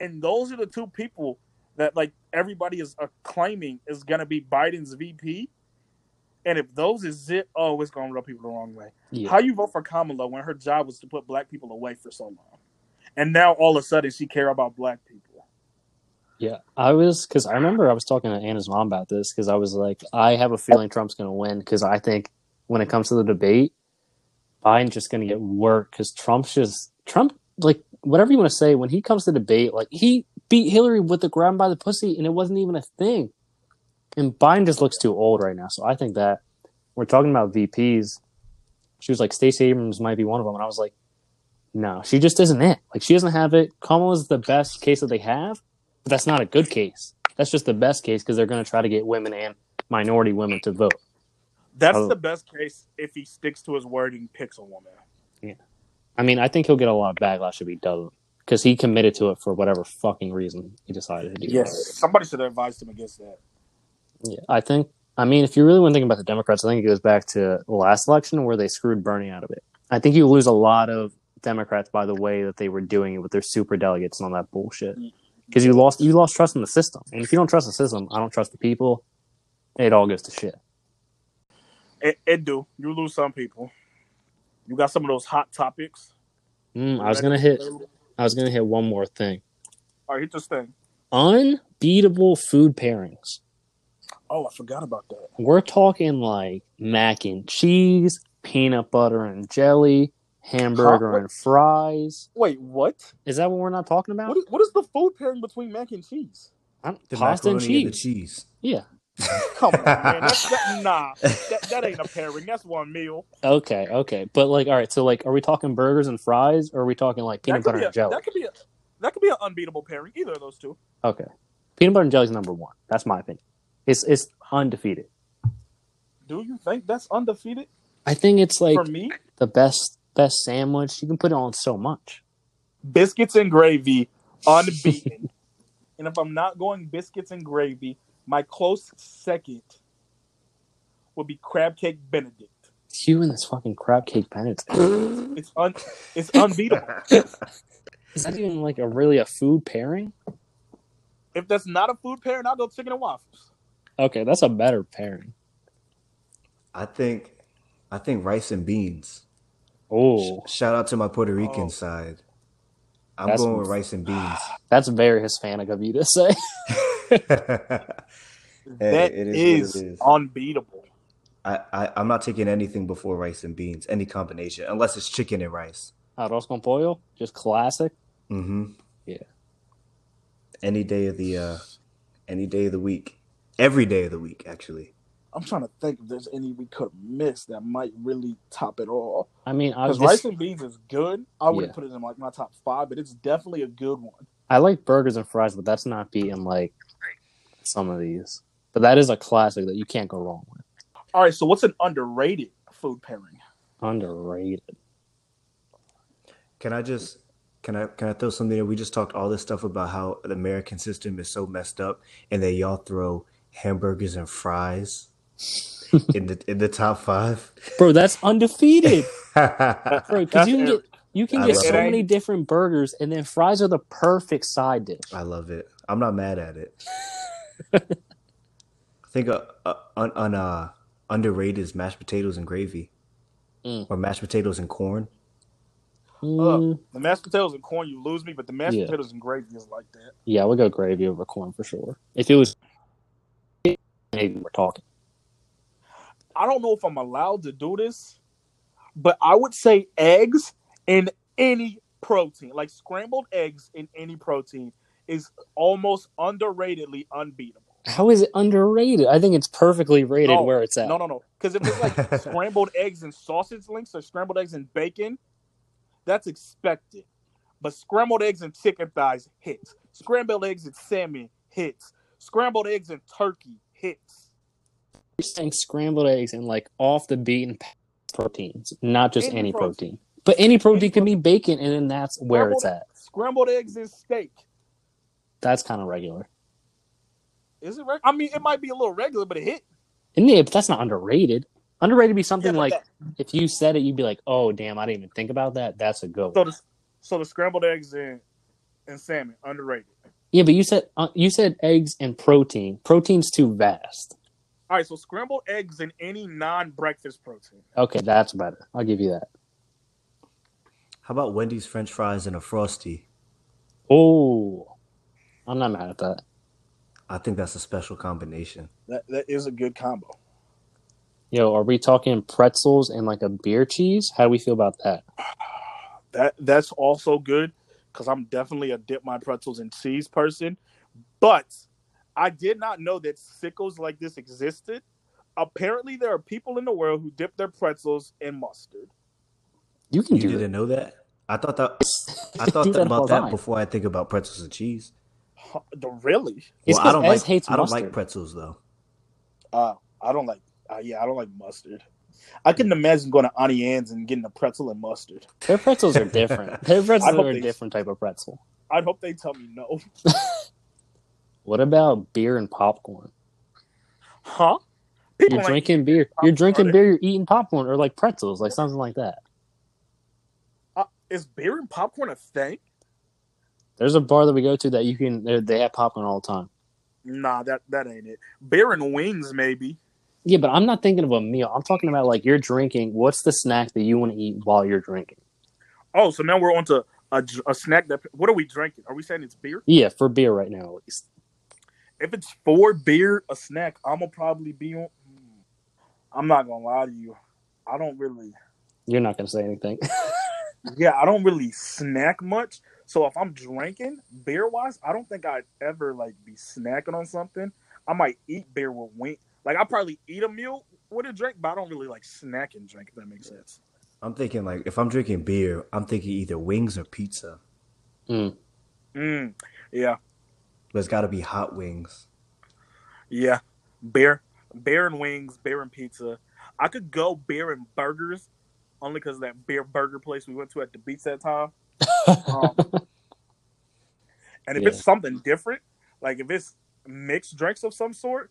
[SPEAKER 3] and those are the two people that like everybody is acclaiming is gonna be Biden's VP. And if those is it, oh, it's gonna rub people the wrong way.
[SPEAKER 2] Yeah.
[SPEAKER 3] How you vote for Kamala when her job was to put black people away for so long, and now all of a sudden she care about black people?
[SPEAKER 2] Yeah, I was because I remember I was talking to Anna's mom about this because I was like, I have a feeling Trump's going to win because I think when it comes to the debate, Biden's just going to get work because Trump's just Trump like whatever you want to say when he comes to debate, like he beat Hillary with the ground by the pussy and it wasn't even a thing, and Biden just looks too old right now. So I think that we're talking about VPs. She was like Stacey Abrams might be one of them, and I was like, no, she just isn't it. Like she doesn't have it. Kamala's the best case that they have. But that's not a good case. That's just the best case because they're going to try to get women and minority women to vote.
[SPEAKER 3] That's
[SPEAKER 2] Oh.
[SPEAKER 3] the best case if he sticks to his word and picks a woman. Yeah.
[SPEAKER 2] I mean, I think he'll get a lot of backlash if he doesn't because he committed to it for whatever fucking reason he decided to do.
[SPEAKER 3] Yes, somebody should have advised him against that.
[SPEAKER 2] Yeah, I think. I mean, if you really want to think about the Democrats, I think it goes back to the last election where they screwed Bernie out of it. I think you lose a lot of Democrats by the way that they were doing it with their super delegates and all that bullshit. Mm. Because you lost, you lost trust in the system, and if you don't trust the system, I don't trust the people. It all goes to shit.
[SPEAKER 3] It, it do. You lose some people. You got some of those hot topics.
[SPEAKER 2] Mm, I was gonna hit. I was gonna hit one more thing.
[SPEAKER 3] All right, hit this thing.
[SPEAKER 2] Unbeatable food pairings.
[SPEAKER 3] Oh, I forgot about that.
[SPEAKER 2] We're talking like mac and cheese, peanut butter and jelly, hamburger
[SPEAKER 3] Huh?
[SPEAKER 2] and fries.
[SPEAKER 3] Wait, what?
[SPEAKER 2] Is that what we're not talking about?
[SPEAKER 3] What is, what is the food pairing between mac and cheese?
[SPEAKER 2] I'm-
[SPEAKER 4] The
[SPEAKER 2] pasta and cheese.
[SPEAKER 4] and the cheese.
[SPEAKER 2] Yeah.
[SPEAKER 3] Come on, man. That's, that, nah, that, that ain't a pairing. That's one meal.
[SPEAKER 2] Okay. Okay. But like, all right. So like, are we talking burgers and fries, or are we talking like peanut butter
[SPEAKER 3] a,
[SPEAKER 2] and jelly?
[SPEAKER 3] That could be a that could be an unbeatable pairing. Either of those two.
[SPEAKER 2] Okay. Peanut butter and jelly is number one. That's my opinion. It's it's undefeated.
[SPEAKER 3] Do you think that's undefeated
[SPEAKER 2] I think it's like
[SPEAKER 3] for me?
[SPEAKER 2] the best best sandwich. You can put it on so much.
[SPEAKER 3] Biscuits and gravy, unbeaten. and if I'm not going biscuits and gravy, my close second would be crab cake Benedict.
[SPEAKER 2] It's you and this fucking crab cake Benedict.
[SPEAKER 3] It's un, it's unbeatable.
[SPEAKER 2] Is that even like a really a food pairing?
[SPEAKER 3] if that's not a food pairing, I'll go chicken and waffles.
[SPEAKER 2] Okay, that's a better pairing.
[SPEAKER 4] I think, I think rice and beans.
[SPEAKER 2] Oh,
[SPEAKER 4] Shout out to my Puerto Rican
[SPEAKER 3] Oh.
[SPEAKER 4] side. I'm
[SPEAKER 2] That's-
[SPEAKER 4] going with rice and beans.
[SPEAKER 2] that's very Hispanic of you to say.
[SPEAKER 4] Hey,
[SPEAKER 3] that
[SPEAKER 4] it
[SPEAKER 3] is,
[SPEAKER 4] is it is.
[SPEAKER 3] unbeatable.
[SPEAKER 4] I, I, I'm not taking anything before rice and beans, any combination, unless it's chicken and rice.
[SPEAKER 2] Arroz con pollo, just classic.
[SPEAKER 4] Mm-hmm.
[SPEAKER 2] Yeah.
[SPEAKER 4] Any day of the, uh, any day of the week, every day of the week, actually.
[SPEAKER 3] I'm trying to think if there's any we could have missed that might really top it all.
[SPEAKER 2] I mean,
[SPEAKER 3] Because
[SPEAKER 2] just,
[SPEAKER 3] rice and beans is good. I wouldn't
[SPEAKER 2] Yeah.
[SPEAKER 3] put it in like my top five, but it's definitely a good one.
[SPEAKER 2] I like burgers and fries, but that's not beating like some of these. But that is a classic that you can't go wrong with.
[SPEAKER 3] All right, so what's an underrated food pairing?
[SPEAKER 2] Underrated.
[SPEAKER 4] Can I just can I can I throw something in? We just talked all this stuff about how the American system is so messed up, and then y'all throw hamburgers and fries in the in the top five.
[SPEAKER 2] Bro, that's undefeated. Bro, because you can get you can
[SPEAKER 4] I
[SPEAKER 2] get so
[SPEAKER 3] it.
[SPEAKER 2] many different burgers, and then fries are the perfect side dish.
[SPEAKER 4] I love it. I'm not mad at it. I think uh, uh, un, un, uh, underrated is mashed potatoes and gravy,
[SPEAKER 2] Mm.
[SPEAKER 4] or mashed potatoes and corn.
[SPEAKER 2] Mm,
[SPEAKER 3] The mashed potatoes and corn, you lose me, but the mashed
[SPEAKER 2] Yeah.
[SPEAKER 3] potatoes and gravy is like that.
[SPEAKER 2] yeah, I would go gravy over corn for sure. If it was, maybe we're talking.
[SPEAKER 3] I don't know if I'm allowed to do this, but I would say eggs in any protein, like scrambled eggs in any protein, is almost underratedly unbeatable.
[SPEAKER 2] How is it underrated? I think it's perfectly rated
[SPEAKER 3] No,
[SPEAKER 2] where it's at.
[SPEAKER 3] No, no, no. Because if it's like scrambled eggs and sausage links or scrambled eggs and bacon, that's expected. But scrambled eggs and chicken thighs hits. Scrambled eggs and salmon hits. Scrambled eggs and turkey hits.
[SPEAKER 2] You're saying scrambled eggs and like off the beaten path proteins, not just any,
[SPEAKER 3] Any
[SPEAKER 2] protein.
[SPEAKER 3] protein.
[SPEAKER 2] But any protein
[SPEAKER 3] Any
[SPEAKER 2] can be bacon, and then that's where it's at.
[SPEAKER 3] Scrambled eggs and steak.
[SPEAKER 2] That's kind of regular.
[SPEAKER 3] Is it? I mean, it might be a little regular, but it hit.
[SPEAKER 2] And yeah, but that's not underrated. Underrated be something
[SPEAKER 3] Yeah,
[SPEAKER 2] like
[SPEAKER 3] that-
[SPEAKER 2] if you said it, you'd be like, "Oh, damn, I didn't even think about that." That's a go.
[SPEAKER 3] So the so the scrambled eggs and and salmon underrated.
[SPEAKER 2] yeah, but you said uh, you said eggs and protein. Protein's too vast.
[SPEAKER 3] All right, so scrambled eggs and any non-breakfast protein.
[SPEAKER 2] Okay, that's better. I'll give you that.
[SPEAKER 4] How about Wendy's French fries and a frosty?
[SPEAKER 2] Oh, I'm not mad at that.
[SPEAKER 4] I think that's a special combination.
[SPEAKER 3] That that is a good combo.
[SPEAKER 2] Yo, are we talking pretzels and like a beer cheese? How do we feel about that?
[SPEAKER 3] That that's also good because I'm definitely a dip my pretzels in cheese person. But I did not know that sickles like this existed. Apparently, there are people in the world who dip their pretzels in mustard.
[SPEAKER 2] You can
[SPEAKER 4] You
[SPEAKER 2] do
[SPEAKER 4] didn't
[SPEAKER 2] that.
[SPEAKER 4] know that? I thought that I thought
[SPEAKER 2] that
[SPEAKER 4] about that
[SPEAKER 2] time.
[SPEAKER 4] before I think about pretzels and cheese.
[SPEAKER 3] Huh, The really?
[SPEAKER 2] It's
[SPEAKER 4] well, I
[SPEAKER 2] 'cause
[SPEAKER 4] don't
[SPEAKER 2] Ez
[SPEAKER 4] like
[SPEAKER 2] hates
[SPEAKER 4] I don't
[SPEAKER 2] mustard.
[SPEAKER 4] like pretzels though.
[SPEAKER 3] Uh, I don't like. Uh, yeah, I don't like mustard. I couldn't imagine going to Auntie Anne's and getting a pretzel and mustard.
[SPEAKER 2] Their pretzels are different. Their pretzels are a
[SPEAKER 3] they-
[SPEAKER 2] different type of pretzel.
[SPEAKER 3] I'd hope they tell me no.
[SPEAKER 2] What about beer and popcorn?
[SPEAKER 3] Huh? People
[SPEAKER 2] You're drinking beer. You're drinking beer. You're eating popcorn or like pretzels, like something like that.
[SPEAKER 3] Uh, is beer and popcorn a thing?
[SPEAKER 2] There's a bar that we go to that you can. they- They have popcorn all the time.
[SPEAKER 3] Nah, that that ain't it. Beer and wings, maybe.
[SPEAKER 2] Yeah, but I'm not thinking of a meal. I'm talking about like you're drinking. What's the snack that you want to eat while you're drinking?
[SPEAKER 3] Oh, so now we're on to a, a snack that. What are we drinking? Are we saying it's beer?
[SPEAKER 2] Yeah, for beer right now at least.
[SPEAKER 3] If it's for beer, a snack, I'm gonna probably be on. Hmm. I'm not gonna lie to you. I don't really.
[SPEAKER 2] You're not gonna say anything.
[SPEAKER 3] Yeah, I don't really snack much. So if I'm drinking beer wise, I don't think I'd ever like be snacking on something. I might eat beer with wing. Like I probably eat a meal with a drink, but I don't really like snack and drink. If that makes sense.
[SPEAKER 4] I'm thinking like if I'm drinking beer, I'm thinking either wings or pizza.
[SPEAKER 3] Mm, yeah,
[SPEAKER 4] But it's got to be hot wings.
[SPEAKER 3] yeah. Beer, beer and wings, beer and pizza. I could go beer and burgers only because that beer burger place we went to at the beach that time. Um, and if
[SPEAKER 2] Yeah.
[SPEAKER 3] it's something different, like if it's mixed drinks of some sort,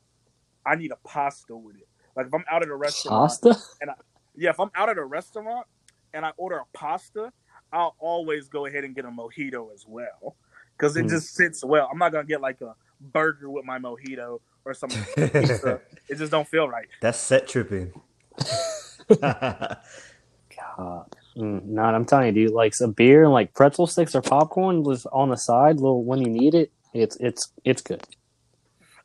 [SPEAKER 3] I need a pasta with it. Like if I'm out at a restaurant,
[SPEAKER 2] Pasta?
[SPEAKER 3] And yeah, if I'm out at a restaurant and I order a pasta, I'll always go ahead and get a mojito as well because it
[SPEAKER 2] Mm.
[SPEAKER 3] just sits well. I'm not gonna get like a burger with my mojito or some pizza. it just don't feel right.
[SPEAKER 4] That's set tripping.
[SPEAKER 2] God. Mm, no, I'm telling you, dude, like some beer and like pretzel sticks or popcorn was on the side, little when you need it. It's it's it's good.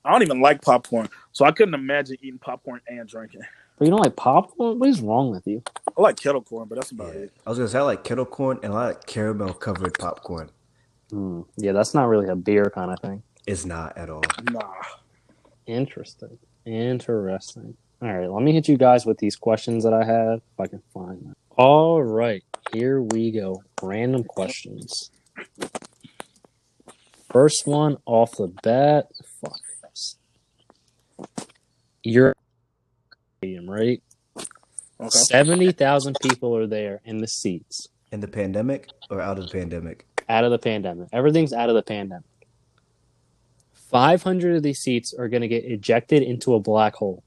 [SPEAKER 3] I don't even like popcorn, so I couldn't imagine eating popcorn and drinking.
[SPEAKER 2] But you don't like popcorn? What is wrong with you?
[SPEAKER 3] I like kettle corn, but that's about
[SPEAKER 4] Yeah.
[SPEAKER 3] it.
[SPEAKER 4] I was gonna say I like kettle corn and I like caramel covered popcorn.
[SPEAKER 2] Mm, yeah, that's not really a beer kind of thing.
[SPEAKER 4] It's not at all.
[SPEAKER 3] Nah.
[SPEAKER 2] Interesting. Interesting. All right, let me hit you guys with these questions that I have if I can find them. All right, here we go. Random questions. First one off the bat. Fuck this. You're stadium, right?
[SPEAKER 3] Okay.
[SPEAKER 2] Seventy thousand people are there in the seats.
[SPEAKER 4] In the pandemic or out of the pandemic?
[SPEAKER 2] Out of the pandemic. Everything's out of the pandemic. Five hundred of these seats are going to get ejected into a black hole.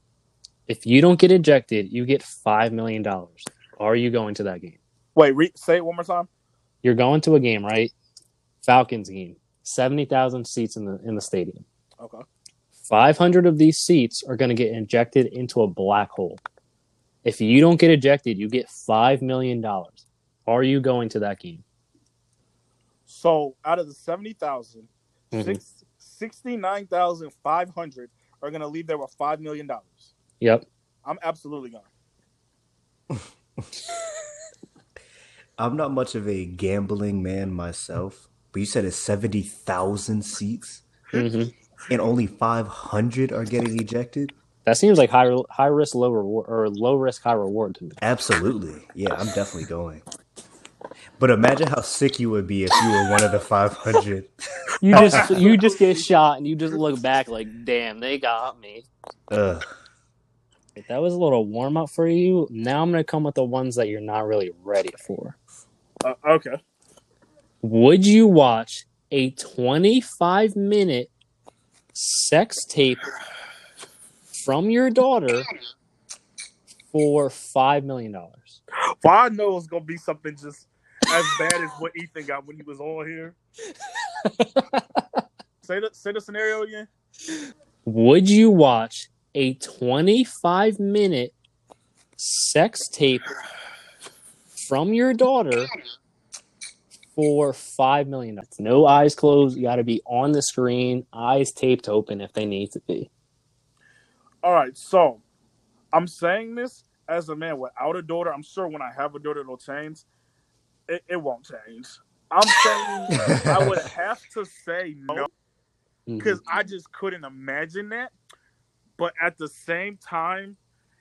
[SPEAKER 2] If you don't get ejected, you get five million dollars. Are you going to that game?
[SPEAKER 3] Wait, re- say it one more time.
[SPEAKER 2] You're going to a game, right? Falcons game. Seventy thousand seats in the in the stadium.
[SPEAKER 3] Okay.
[SPEAKER 2] Five hundred of these seats are going to get injected into a black hole. If you don't get ejected, you get five million dollars. Are you going to that game?
[SPEAKER 3] So out of the 70,000,
[SPEAKER 2] Mhm.
[SPEAKER 3] six- 69,500 are going to leave there with $5 million.
[SPEAKER 2] Yep.
[SPEAKER 3] I'm absolutely going.
[SPEAKER 4] I'm not much of a gambling man myself, but you said it's seventy thousand seats
[SPEAKER 2] hmm
[SPEAKER 4] and only five hundred are getting ejected.
[SPEAKER 2] That seems like high high risk, low reward, or low risk, high reward to me.
[SPEAKER 4] Absolutely, yeah, I'm definitely going. But imagine how sick you would be if you were one of the five hundred.
[SPEAKER 2] You just you just get shot and you just look back like, damn, they got me.
[SPEAKER 4] Ugh.
[SPEAKER 2] If that was a little warm up for you, now I'm gonna come with the ones that you're not really ready for.
[SPEAKER 3] Uh, okay.
[SPEAKER 2] Would you watch a 25 minute sex tape from your daughter for five million dollars?
[SPEAKER 3] Well, I know it's going to be something just as bad as what Ethan got when he was on here. say, the, say the scenario again.
[SPEAKER 2] Would you watch a 25 minute sex tape from your daughter for $5 million? No eyes closed. You got to be on the screen, eyes taped open if they need to be.
[SPEAKER 3] All right, so I'm saying this as a man without a daughter. I'm sure when I have a daughter, it'll change. It, it won't change. I'm saying I would have to say no
[SPEAKER 2] mm-hmm.
[SPEAKER 3] because I just couldn't imagine that. But at the same time,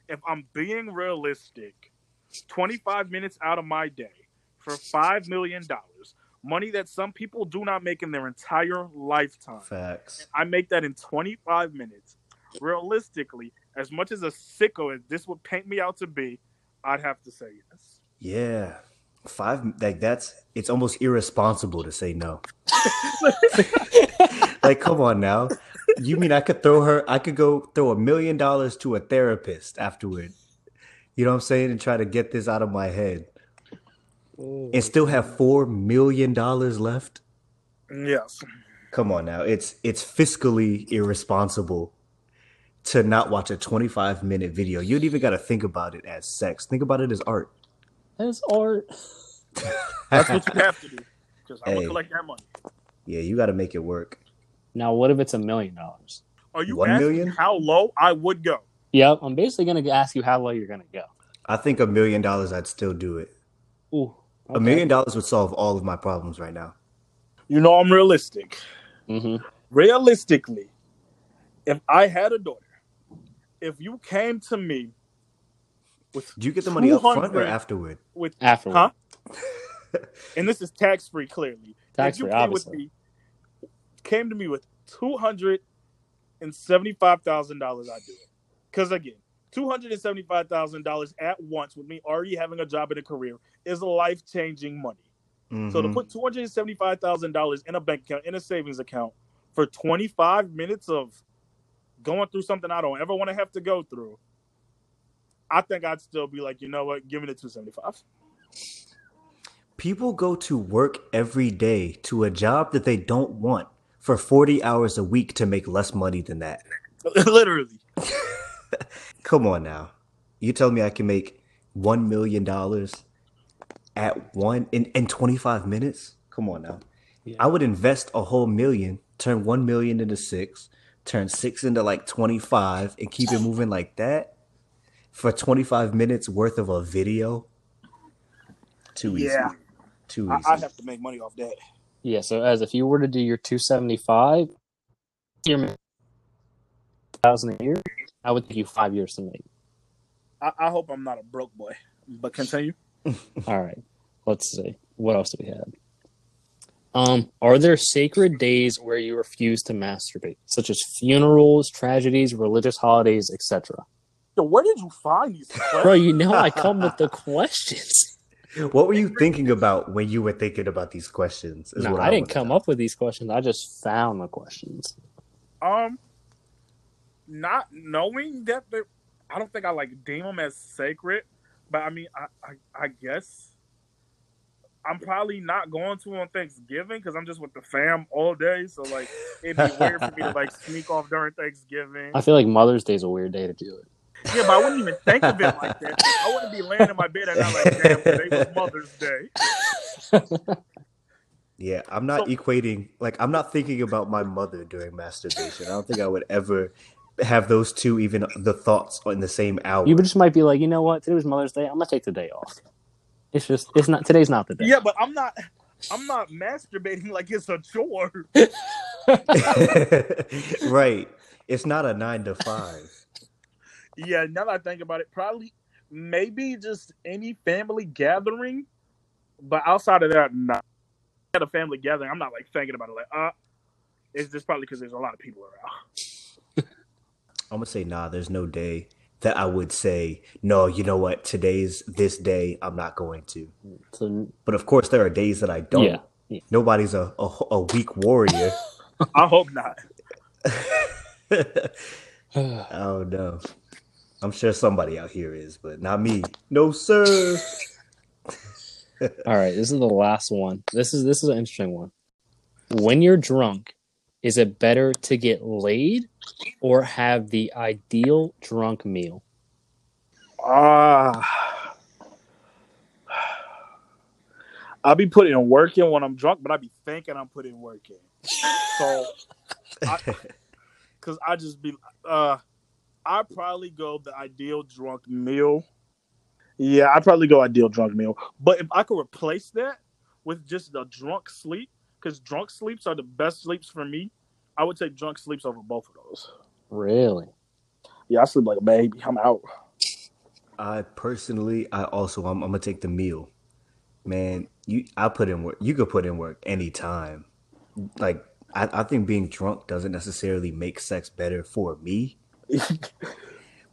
[SPEAKER 3] if I'm being realistic, 25 minutes out of my day for $5 million, money that some people do not make in their entire lifetime.
[SPEAKER 4] Facts.
[SPEAKER 3] I make that in 25 minutes. Realistically, as much as a sicko as this would paint me out to be, I'd have to say yes.
[SPEAKER 4] Yeah. Five like that's it's almost irresponsible to say no. like come on now. You mean I could throw her I could go throw a million dollars to a therapist afterward. You know what I'm saying? And try to get this out of my head. And still have four million dollars left?
[SPEAKER 3] Yes.
[SPEAKER 4] Come on now. It's it's fiscally irresponsible to not watch a 25 minute video. You don't even gotta think about it as sex. Think about it as art.
[SPEAKER 2] That's art.
[SPEAKER 3] That's what you have to do. Because I'm gonna collect that money.
[SPEAKER 4] Yeah, you gotta make it work.
[SPEAKER 2] Now, what if it's a million dollars?
[SPEAKER 3] Are you
[SPEAKER 4] One
[SPEAKER 3] asking
[SPEAKER 4] million?
[SPEAKER 3] how low I would go?
[SPEAKER 2] Yep, I'm basically going to ask you how low you're going to go.
[SPEAKER 4] I think a million dollars I'd still do it.
[SPEAKER 2] Ooh,
[SPEAKER 4] A million dollars would solve all of my problems right now.
[SPEAKER 3] You know I'm realistic.
[SPEAKER 2] hmm
[SPEAKER 3] Realistically, if I had a daughter, if you came to me with
[SPEAKER 4] Do you get the money up front or afterward?
[SPEAKER 3] with
[SPEAKER 2] Afterward.
[SPEAKER 3] Huh? and this is tax free clearly.
[SPEAKER 2] Tax free,
[SPEAKER 3] came with
[SPEAKER 2] obviously.
[SPEAKER 3] me, came to me with two hundred and seventy five thousand dollars, I'd do it. Because again, two hundred and seventy-five thousand dollars at once with me already having a job and a career is life-changing money. So to
[SPEAKER 4] Mhm.
[SPEAKER 3] put two hundred and seventy-five thousand dollars in a bank account in a savings account for twenty-five minutes of going through something I don't ever want to have to go through, I think I'd still be like, you know what, giving it the two seventy-five.
[SPEAKER 4] People go to work every day to a job that they don't want for 40 hours a week to make less money than that.
[SPEAKER 3] Literally.
[SPEAKER 4] Come on now. You tell me I can make $1 million at one in, in 25 minutes? Come on now.
[SPEAKER 2] Yeah.
[SPEAKER 4] I would invest a whole million, turn 1 million into 6, turn 6 into like 25 and keep it moving like that for 25 minutes worth of a video. Too easy.
[SPEAKER 3] Yeah.
[SPEAKER 4] Too
[SPEAKER 3] I,
[SPEAKER 4] easy.
[SPEAKER 3] I'd have to make money off that.
[SPEAKER 2] Yeah, so as if you were to do your 275, your thousand a year, I would take you five years to make.
[SPEAKER 3] I, I hope I'm not a broke boy. But continue.
[SPEAKER 2] All right, let's see. What else do we have? Um, are there sacred days where you refuse to masturbate, such as funerals, tragedies, religious holidays, etc.?
[SPEAKER 3] Yo, where did you find these?
[SPEAKER 2] Bro, you know I come with the questions.
[SPEAKER 4] What were you thinking about when you were thinking about these questions? is
[SPEAKER 2] No,
[SPEAKER 4] what
[SPEAKER 2] I didn't come
[SPEAKER 4] know.
[SPEAKER 2] up with these questions. I just found the questions.
[SPEAKER 3] Um, not knowing that they, I don't think I like deem them as sacred, but I mean, I, I, I guess I'm probably not going to on Thanksgiving because I'm just with the fam all day. So like, it'd be weird for me to like sneak off during Thanksgiving.
[SPEAKER 2] I feel like Mother's Day is a weird day to do it.
[SPEAKER 3] Yeah, but I wouldn't even think of it like that. I wouldn't be laying in my bed and not like, damn, today was Mother's Day.
[SPEAKER 4] Yeah, I'm not
[SPEAKER 3] So-
[SPEAKER 4] equating like I'm not thinking about my mother during masturbation. I don't think I would ever have those two even the thoughts in the same hour.
[SPEAKER 2] You just might be like, you know what? Today was Mother's Day. I'm gonna take the day off. It's just, it's not. Today's not the day.
[SPEAKER 3] Yeah, but I'm not. I'm not masturbating like it's a chore.
[SPEAKER 4] right. It's not a nine to five.
[SPEAKER 3] Yeah, now that I think about it, probably maybe just any family gathering. But outside of that, not at a family gathering. I'm not like thinking about it like, uh it's just probably because there's a lot of people around.
[SPEAKER 4] I'm gonna say nah. There's no day that I would say no. You know what? Today's this day. I'm not going to.
[SPEAKER 2] So,
[SPEAKER 4] But of course, there are days that I don't.
[SPEAKER 2] yeah. yeah.
[SPEAKER 4] Nobody's a a, a weak warrior.
[SPEAKER 3] I hope not.
[SPEAKER 4] oh no. I'm sure somebody out here is, but not me. No, sir.
[SPEAKER 2] All right, this is the last one. This is this is an interesting one. When you're drunk, is it better to get laid or have the ideal drunk meal?
[SPEAKER 3] Ah. I'll be putting work in when I'm drunk, but I'll be thinking I'm putting work in. So, because I, just be, uh, I probably go the ideal drunk meal. Yeah, I'd probably go ideal drunk meal. But if I could replace that with just the drunk sleep, because drunk sleeps are the best sleeps for me, I would take drunk sleeps over both of those.
[SPEAKER 2] Really?
[SPEAKER 3] Yeah, I sleep like a baby. I'm out.
[SPEAKER 4] I personally, I also, I'm, I'm gonna take the meal. Man, you, I put in work. You could put in work anytime. Like, I, I think being drunk doesn't necessarily make sex better for me.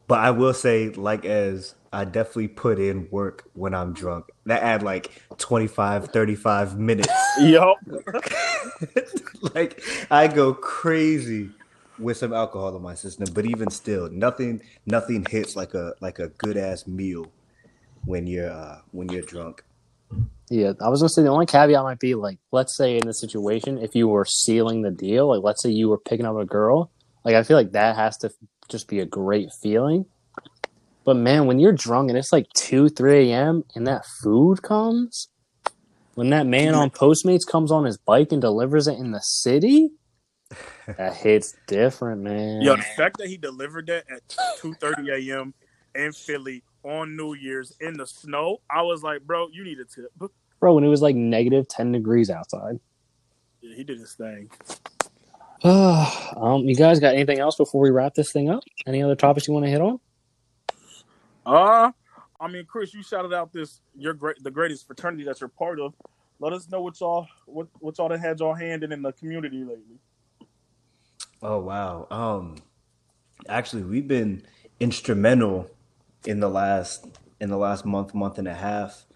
[SPEAKER 4] But I will say, like, as I definitely put in work when I'm drunk. That add like 25, 35 minutes.
[SPEAKER 3] Yup.
[SPEAKER 4] like, I go crazy with some alcohol in my system. But even still, nothing, nothing hits like a like a good ass meal when you're uh, when you're drunk.
[SPEAKER 2] Yeah, I was gonna say the only caveat might be like, let's say in this situation, if you were sealing the deal, like let's say you were picking up a girl, like I feel like that has to just be a great feeling. But man, when you're drunk and it's like two, three a.m. and that food comes, when that man on Postmates comes on his bike and delivers it in the city, that hits different, man.
[SPEAKER 3] Yo, the fact that he delivered that at two thirty a.m. in Philly on New Year's in the snow, I was like, bro, you need a tip.
[SPEAKER 2] Bro, when it was like negative ten degrees outside.
[SPEAKER 3] Yeah, he did his thing.
[SPEAKER 2] um, you guys got anything else before we wrap this thing up? Any other topics you want to hit on?
[SPEAKER 3] Uh, I mean, Chris, you shouted out this your great the greatest fraternity that you're part of. Let us know what y'all what what y'all that had y'all handing in the community lately.
[SPEAKER 4] Oh wow. Um actually we've been instrumental in the last in the last month, month and a half.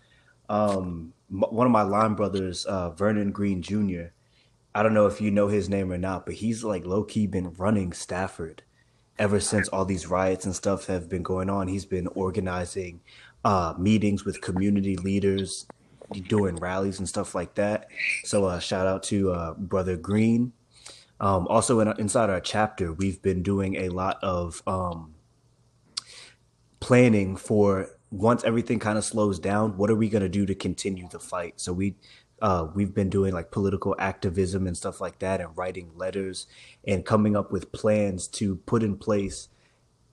[SPEAKER 4] Um, one of my line brothers, uh, Vernon Green Jr. I don't know if you know his name or not, but he's like low key been running Stafford ever since all these riots and stuff have been going on. He's been organizing uh, meetings with community leaders, doing rallies and stuff like that. So uh, shout out to uh, Brother Green. Um, also, in, inside our chapter, we've been doing a lot of um, planning for once everything kind of slows down. What are we going to do to continue the fight? So we uh, we've been doing like political activism and stuff like that, and writing letters and coming up with plans to put in place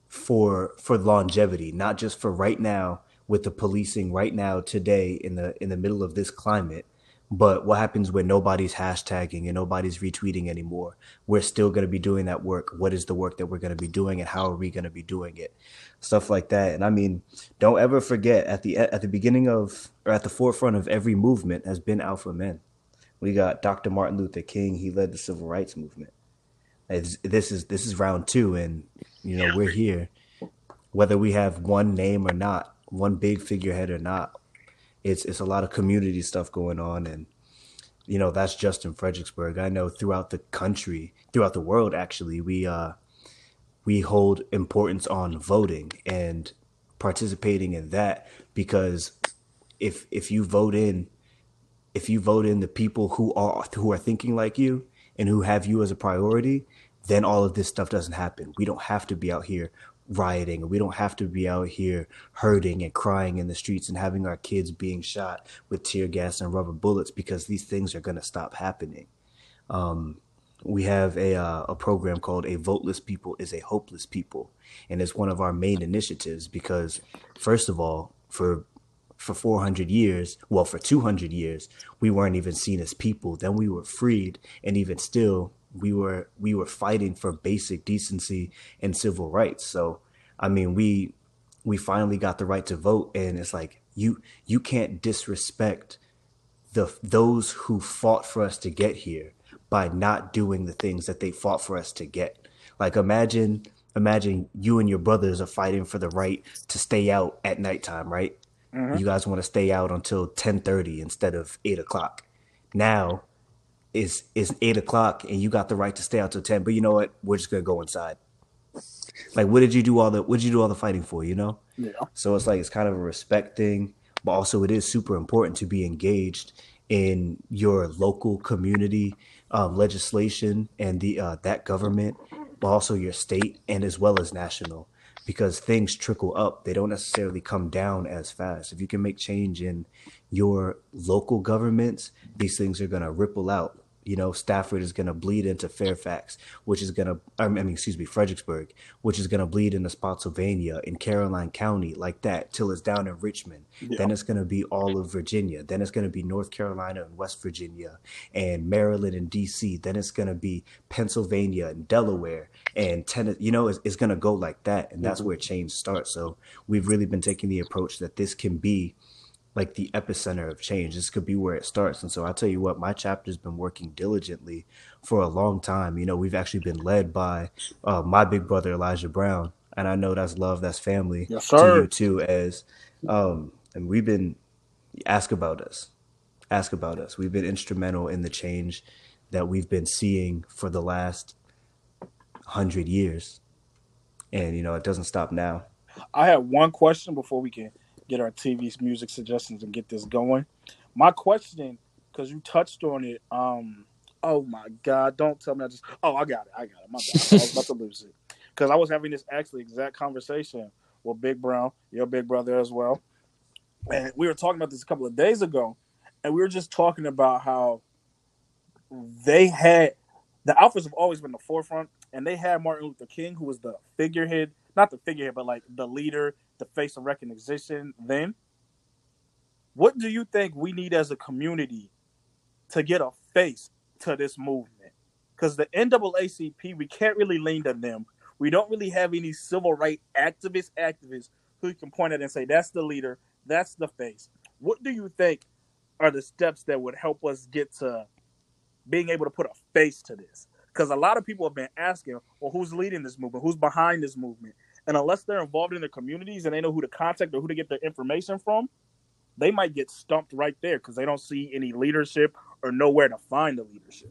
[SPEAKER 4] for for longevity, not just for right now with the policing right now today in the in the middle of this climate, but what happens when nobody's hashtagging and nobody's retweeting anymore? We're still going to be doing that work. What is the work that we're going to be doing, and how are we going to be doing it? Stuff like that. And I mean, don't ever forget at the at the beginning of or at the forefront of every movement has been alpha men. We got Dr. Martin Luther King. He led the civil rights movement. It's, this is this is round two, and you know we're here, whether we have one name or not, one big figurehead or not it's it's a lot of community stuff going on and you know that's just in Fredericksburg. I know throughout the country, throughout the world actually, we uh we hold importance on voting and participating in that because if if you vote in if you vote in the people who are who are thinking like you and who have you as a priority, then all of this stuff doesn't happen. We don't have to be out here rioting. We don't have to be out here hurting and crying in the streets and having our kids being shot with tear gas and rubber bullets because these things are going to stop happening. Um, we have a uh, a program called "A Voteless People is a Hopeless People," and it's one of our main initiatives because, first of all, for for 400 years, well, for 200 years, we weren't even seen as people. Then we were freed, and even still, we were we were fighting for basic decency and civil rights. So I mean, we we finally got the right to vote, and it's like you you can't disrespect the those who fought for us to get here by not doing the things that they fought for us to get. Like imagine imagine you and your brothers are fighting for the right to stay out at nighttime, right? Mm-hmm. You guys want to stay out until ten thirty instead of eight o'clock. Now it's it's eight o'clock and you got the right to stay out till ten. But you know what? We're just gonna go inside. Like, what did you do all the what did you do all the fighting for? You know.
[SPEAKER 3] Yeah.
[SPEAKER 4] So it's like it's kind of a respect thing, but also it is super important to be engaged in your local community um, legislation and the uh, that government, but also your state and as well as national because things trickle up. They don't necessarily come down as fast. If you can make change in your local governments, these things are going to ripple out you know, Stafford is going to bleed into Fairfax, which is going to, I mean, excuse me, Fredericksburg, which is going to bleed into Spotsylvania in Caroline County, like that, till it's down in Richmond. Yeah. Then it's going to be all of Virginia. Then it's going to be North Carolina and West Virginia and Maryland and DC. Then it's going to be Pennsylvania and Delaware and Tennessee. You know, it's, it's going to go like that. And that's mm-hmm. where change starts. So we've really been taking the approach that this can be like the epicenter of change. This could be where it starts. And so I tell you what, my chapter's been working diligently for a long time. You know, we've actually been led by uh, my big brother Elijah Brown, and I know that's love, that's family
[SPEAKER 3] yes, to
[SPEAKER 4] you too. As um, and we've been ask about us, ask about us. We've been instrumental in the change that we've been seeing for the last hundred years, and you know it doesn't stop now.
[SPEAKER 3] I have one question before we can get our TV's music suggestions and get this going. My question, because you touched on it. Um, oh my God! Don't tell me I just. Oh, I got it. I got it. My bad. I was about to lose it because I was having this actually exact conversation with Big Brown, your big brother as well, and we were talking about this a couple of days ago, and we were just talking about how they had the Alphas have always been the forefront, and they had Martin Luther King, who was the figurehead, not the figurehead, but like the leader, the face of recognition then. What do you think we need as a community to get a face to this movement? Because the NAACP, we can't really lean to them. We don't really have any civil rights activists, activists who can point at and say, that's the leader, that's the face. What do you think are the steps that would help us get to being able to put a face to this? Because a lot of people have been asking, well, who's leading this movement? Who's behind this movement? And unless they're involved in the communities and they know who to contact or who to get their information from, they might get stumped right there because they don't see any leadership or know where to find the leadership.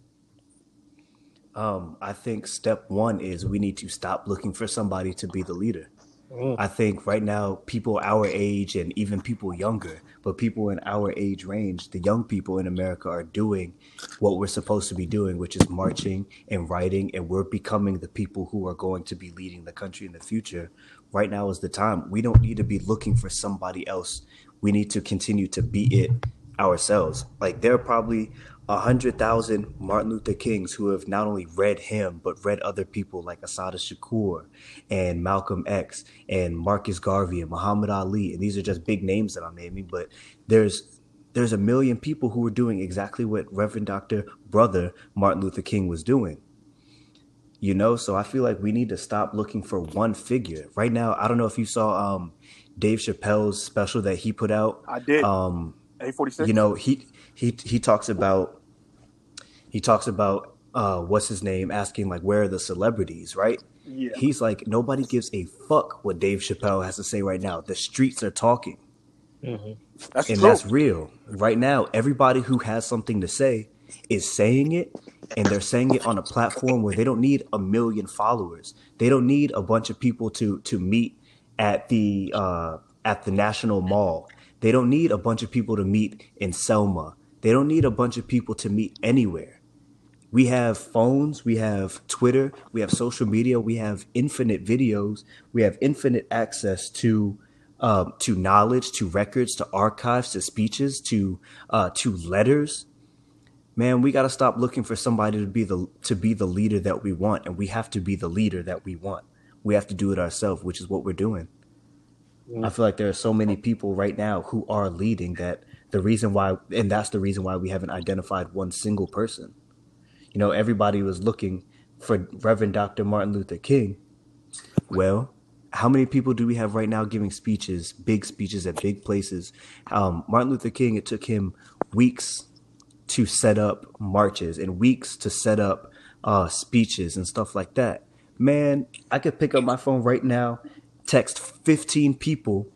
[SPEAKER 4] Um, I think step one is we need to stop looking for somebody to be the leader. Mm. I think right now, people our age and even people younger, but people in our age range, the young people in America are doing what we're supposed to be doing, which is marching and writing, and we're becoming the people who are going to be leading the country in the future. Right now is the time. We don't need to be looking for somebody else. We need to continue to be it ourselves. Like there are probably a hundred thousand Martin Luther Kings who have not only read him but read other people like Assata Shakur and Malcolm X and Marcus Garvey and Muhammad Ali. And these are just big names that I'm naming, but there's there's a million people who are doing exactly what Reverend Dr. Brother Martin Luther King was doing. You know, so I feel like we need to stop looking for one figure. Right now, I don't know if you saw um Dave Chappelle's special that he put out.
[SPEAKER 3] I did.
[SPEAKER 4] Um
[SPEAKER 3] 8:46.
[SPEAKER 4] You know, he he he talks about he talks about uh, what's his name asking like where are the celebrities, right?
[SPEAKER 3] Yeah.
[SPEAKER 4] He's like nobody gives a fuck what Dave Chappelle has to say right now. The streets are talking,
[SPEAKER 3] mm-hmm. that's
[SPEAKER 4] and
[SPEAKER 3] true.
[SPEAKER 4] that's real. Right now, everybody who has something to say is saying it, and they're saying it on a platform where they don't need a million followers. They don't need a bunch of people to to meet at the uh, at the National Mall. They don't need a bunch of people to meet in Selma. They don't need a bunch of people to meet anywhere we have phones, we have Twitter, we have social media, we have infinite videos, we have infinite access to um, to knowledge, to records, to archives, to speeches, to uh, to letters. Man, we got to stop looking for somebody to be the to be the leader that we want, and we have to be the leader that we want. We have to do it ourselves, which is what we're doing. I feel like there are so many people right now who are leading that the reason why, and that's the reason why we haven't identified one single person you know, everybody was looking for Reverend Dr. Martin Luther King. Well, how many people do we have right now giving speeches, big speeches at big places? Um, Martin Luther King, it took him weeks to set up marches and weeks to set up uh, speeches and stuff like that. Man, I could pick up my phone right now, text 15 people,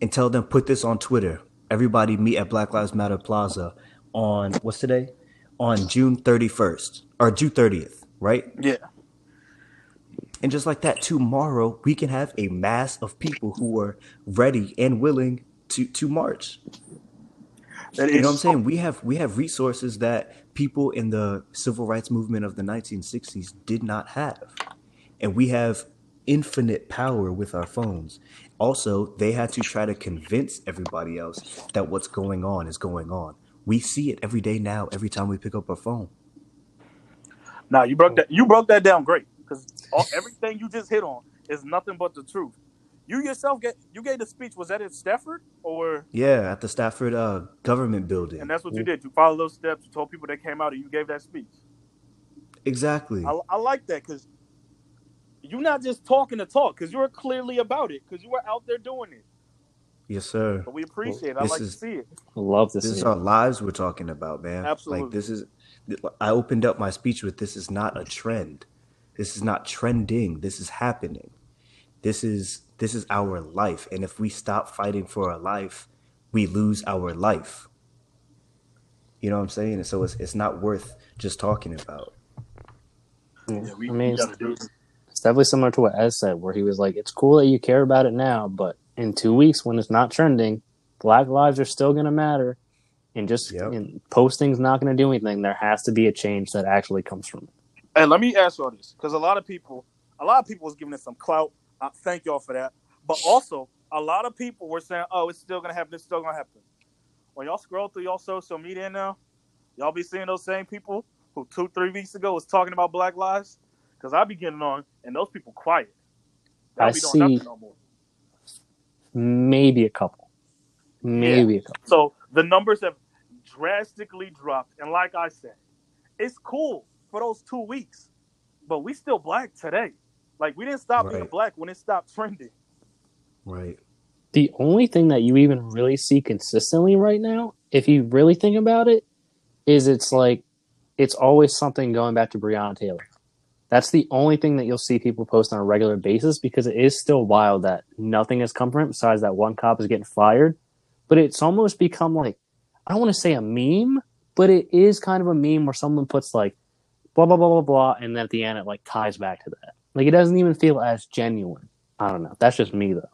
[SPEAKER 4] and tell them put this on Twitter. Everybody meet at Black Lives Matter Plaza on what's today? On June 31st or June 30th, right?
[SPEAKER 3] Yeah.
[SPEAKER 4] And just like that, tomorrow we can have a mass of people who are ready and willing to to march. That you know what I'm saying? We have we have resources that people in the civil rights movement of the 1960s did not have. And we have infinite power with our phones. Also, they had to try to convince everybody else that what's going on is going on. We see it every day now. Every time we pick up our phone.
[SPEAKER 3] Now you broke that. You broke that down great because everything you just hit on is nothing but the truth. You yourself get you gave the speech. Was that at Stafford or?
[SPEAKER 4] Yeah, at the Stafford uh, government building.
[SPEAKER 3] And that's what you did. You followed those steps. You told people that came out, and you gave that speech.
[SPEAKER 4] Exactly.
[SPEAKER 3] I, I like that because you're not just talking to talk because you're clearly about it because you were out there doing it.
[SPEAKER 4] Yes, sir.
[SPEAKER 3] But we appreciate it. I like is, to see it.
[SPEAKER 2] Love this.
[SPEAKER 4] This is our lives we're talking about, man.
[SPEAKER 3] Absolutely.
[SPEAKER 4] Like this is I opened up my speech with this is not a trend. This is not trending. This is happening. This is this is our life. And if we stop fighting for our life, we lose our life. You know what I'm saying? And so it's it's not worth just talking about.
[SPEAKER 2] Yeah, we, I mean, it's, it's definitely similar to what Ez said, where he was like, "It's cool that you care about it now, but in two weeks when it's not trending, black lives are still going to matter. And just yep. and posting's not going to do anything. There has to be a change that actually comes from it.
[SPEAKER 3] And let me ask y'all this, because a lot of people, a lot of people was giving it some clout. Uh, thank y'all for that. But also, a lot of people were saying, "Oh, it's still going to happen. It's still going to happen." When y'all scroll through y'all social media now, y'all be seeing those same people who two, three weeks ago was talking about Black lives. Because I be getting on, and those people quiet.
[SPEAKER 2] I see. No maybe a couple, maybe yeah. a couple.
[SPEAKER 3] So the numbers have drastically dropped, and like I said, it's cool for those two weeks, but we still black today. Like we didn't stop right. being black when it stopped trending.
[SPEAKER 4] Right.
[SPEAKER 2] The only thing that you even really see consistently right now, if you really think about it, is it's like it's always something going back to Breonna Taylor. That's the only thing that you'll see people post on a regular basis because it is still wild that nothing has come from it besides that one cop is getting fired. But it's almost become like I don't want to say a meme, but it is kind of a meme where someone puts like blah blah blah blah blah, and then at the end it like ties back to that. Like it doesn't even feel as genuine. I don't know. That's just me though.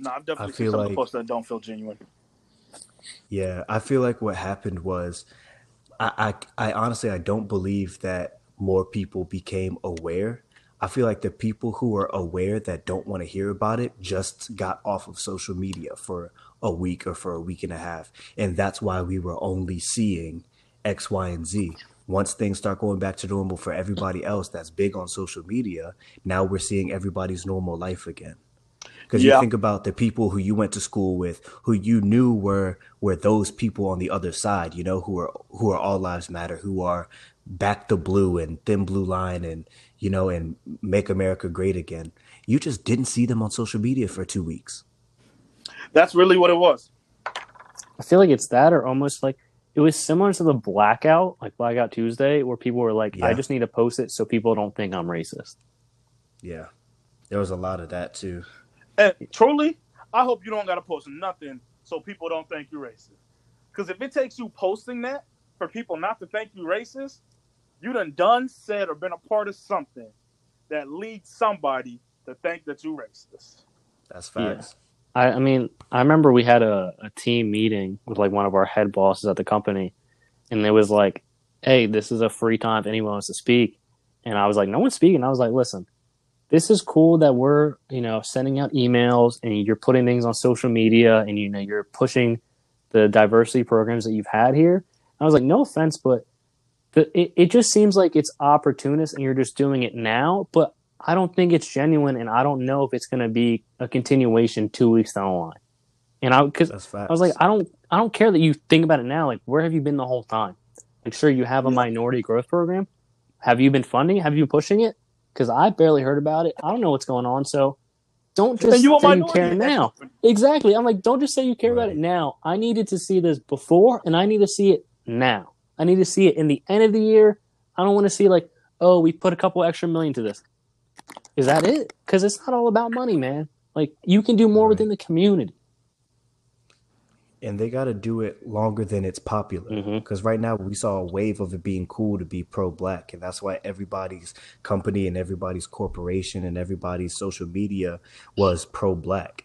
[SPEAKER 3] No, I've definitely
[SPEAKER 4] I
[SPEAKER 3] seen
[SPEAKER 4] feel
[SPEAKER 3] some of the posts that don't feel genuine.
[SPEAKER 4] Yeah, I feel like what happened was, I, I, I honestly I don't believe that more people became aware. I feel like the people who are aware that don't want to hear about it just got off of social media for a week or for a week and a half, and that's why we were only seeing X, Y, and Z. Once things start going back to normal for everybody else that's big on social media, now we're seeing everybody's normal life again. Because
[SPEAKER 3] Yeah.
[SPEAKER 4] you think about the people who you went to school with, who you knew were were those people on the other side, you know, who are who are all lives matter, who are back to blue and thin blue line and you know and make America great again. You just didn't see them on social media for two weeks.
[SPEAKER 3] That's really what it was.
[SPEAKER 2] I feel like it's that or almost like it was similar to the blackout, like Blackout Tuesday, where people were like, I just need to post it so people don't think I'm racist.
[SPEAKER 4] Yeah, there was a lot of that too.
[SPEAKER 3] And truly, I hope you don't gotta post nothing so people don't think you're racist. Because if it takes you posting that for people not to think you racist, you done done, said, or been a part of something that leads somebody to think that you racist.
[SPEAKER 4] That's
[SPEAKER 2] Yeah.
[SPEAKER 4] facts.
[SPEAKER 2] I, I mean, I remember we had a, a team meeting with like one of our head bosses at the company, and it was like, "Hey, this is a free time if anyone wants to speak." And I was like, "No one's speaking." I was like, "Listen, this is cool that we're you know sending out emails and you're putting things on social media and you know you're pushing the diversity programs that you've had here." I was like, "No offense, but the, it it just seems like it's opportunist and you're just doing it now." But I don't think it's genuine, and I don't know if it's going to be a continuation two weeks down the line. And I,
[SPEAKER 4] That's.
[SPEAKER 2] I was like, I don't, I don't care that you think about it now. Like, where have you been the whole time? Like, sure, you have a minority growth program. Have you been funding? Have you been pushing it? Because I barely heard about it. I don't know what's going on. So, don't just
[SPEAKER 3] you
[SPEAKER 2] say you care now. Exactly. I'm like, don't just say you care about it now. I needed to see this before, and I need to see it now. I need to see it in the end of the year. I don't want to see like, oh, we put a couple extra million to this. Is that it? Because it's not all about money, man. Like you can do more
[SPEAKER 4] Right.
[SPEAKER 2] within the community.
[SPEAKER 4] and they got to do it longer than it's popular.
[SPEAKER 2] Mm-hmm.
[SPEAKER 4] Because right now we saw a wave of it being cool to be pro-black, and that's why everybody's company and everybody's corporation and everybody's social media was pro-black.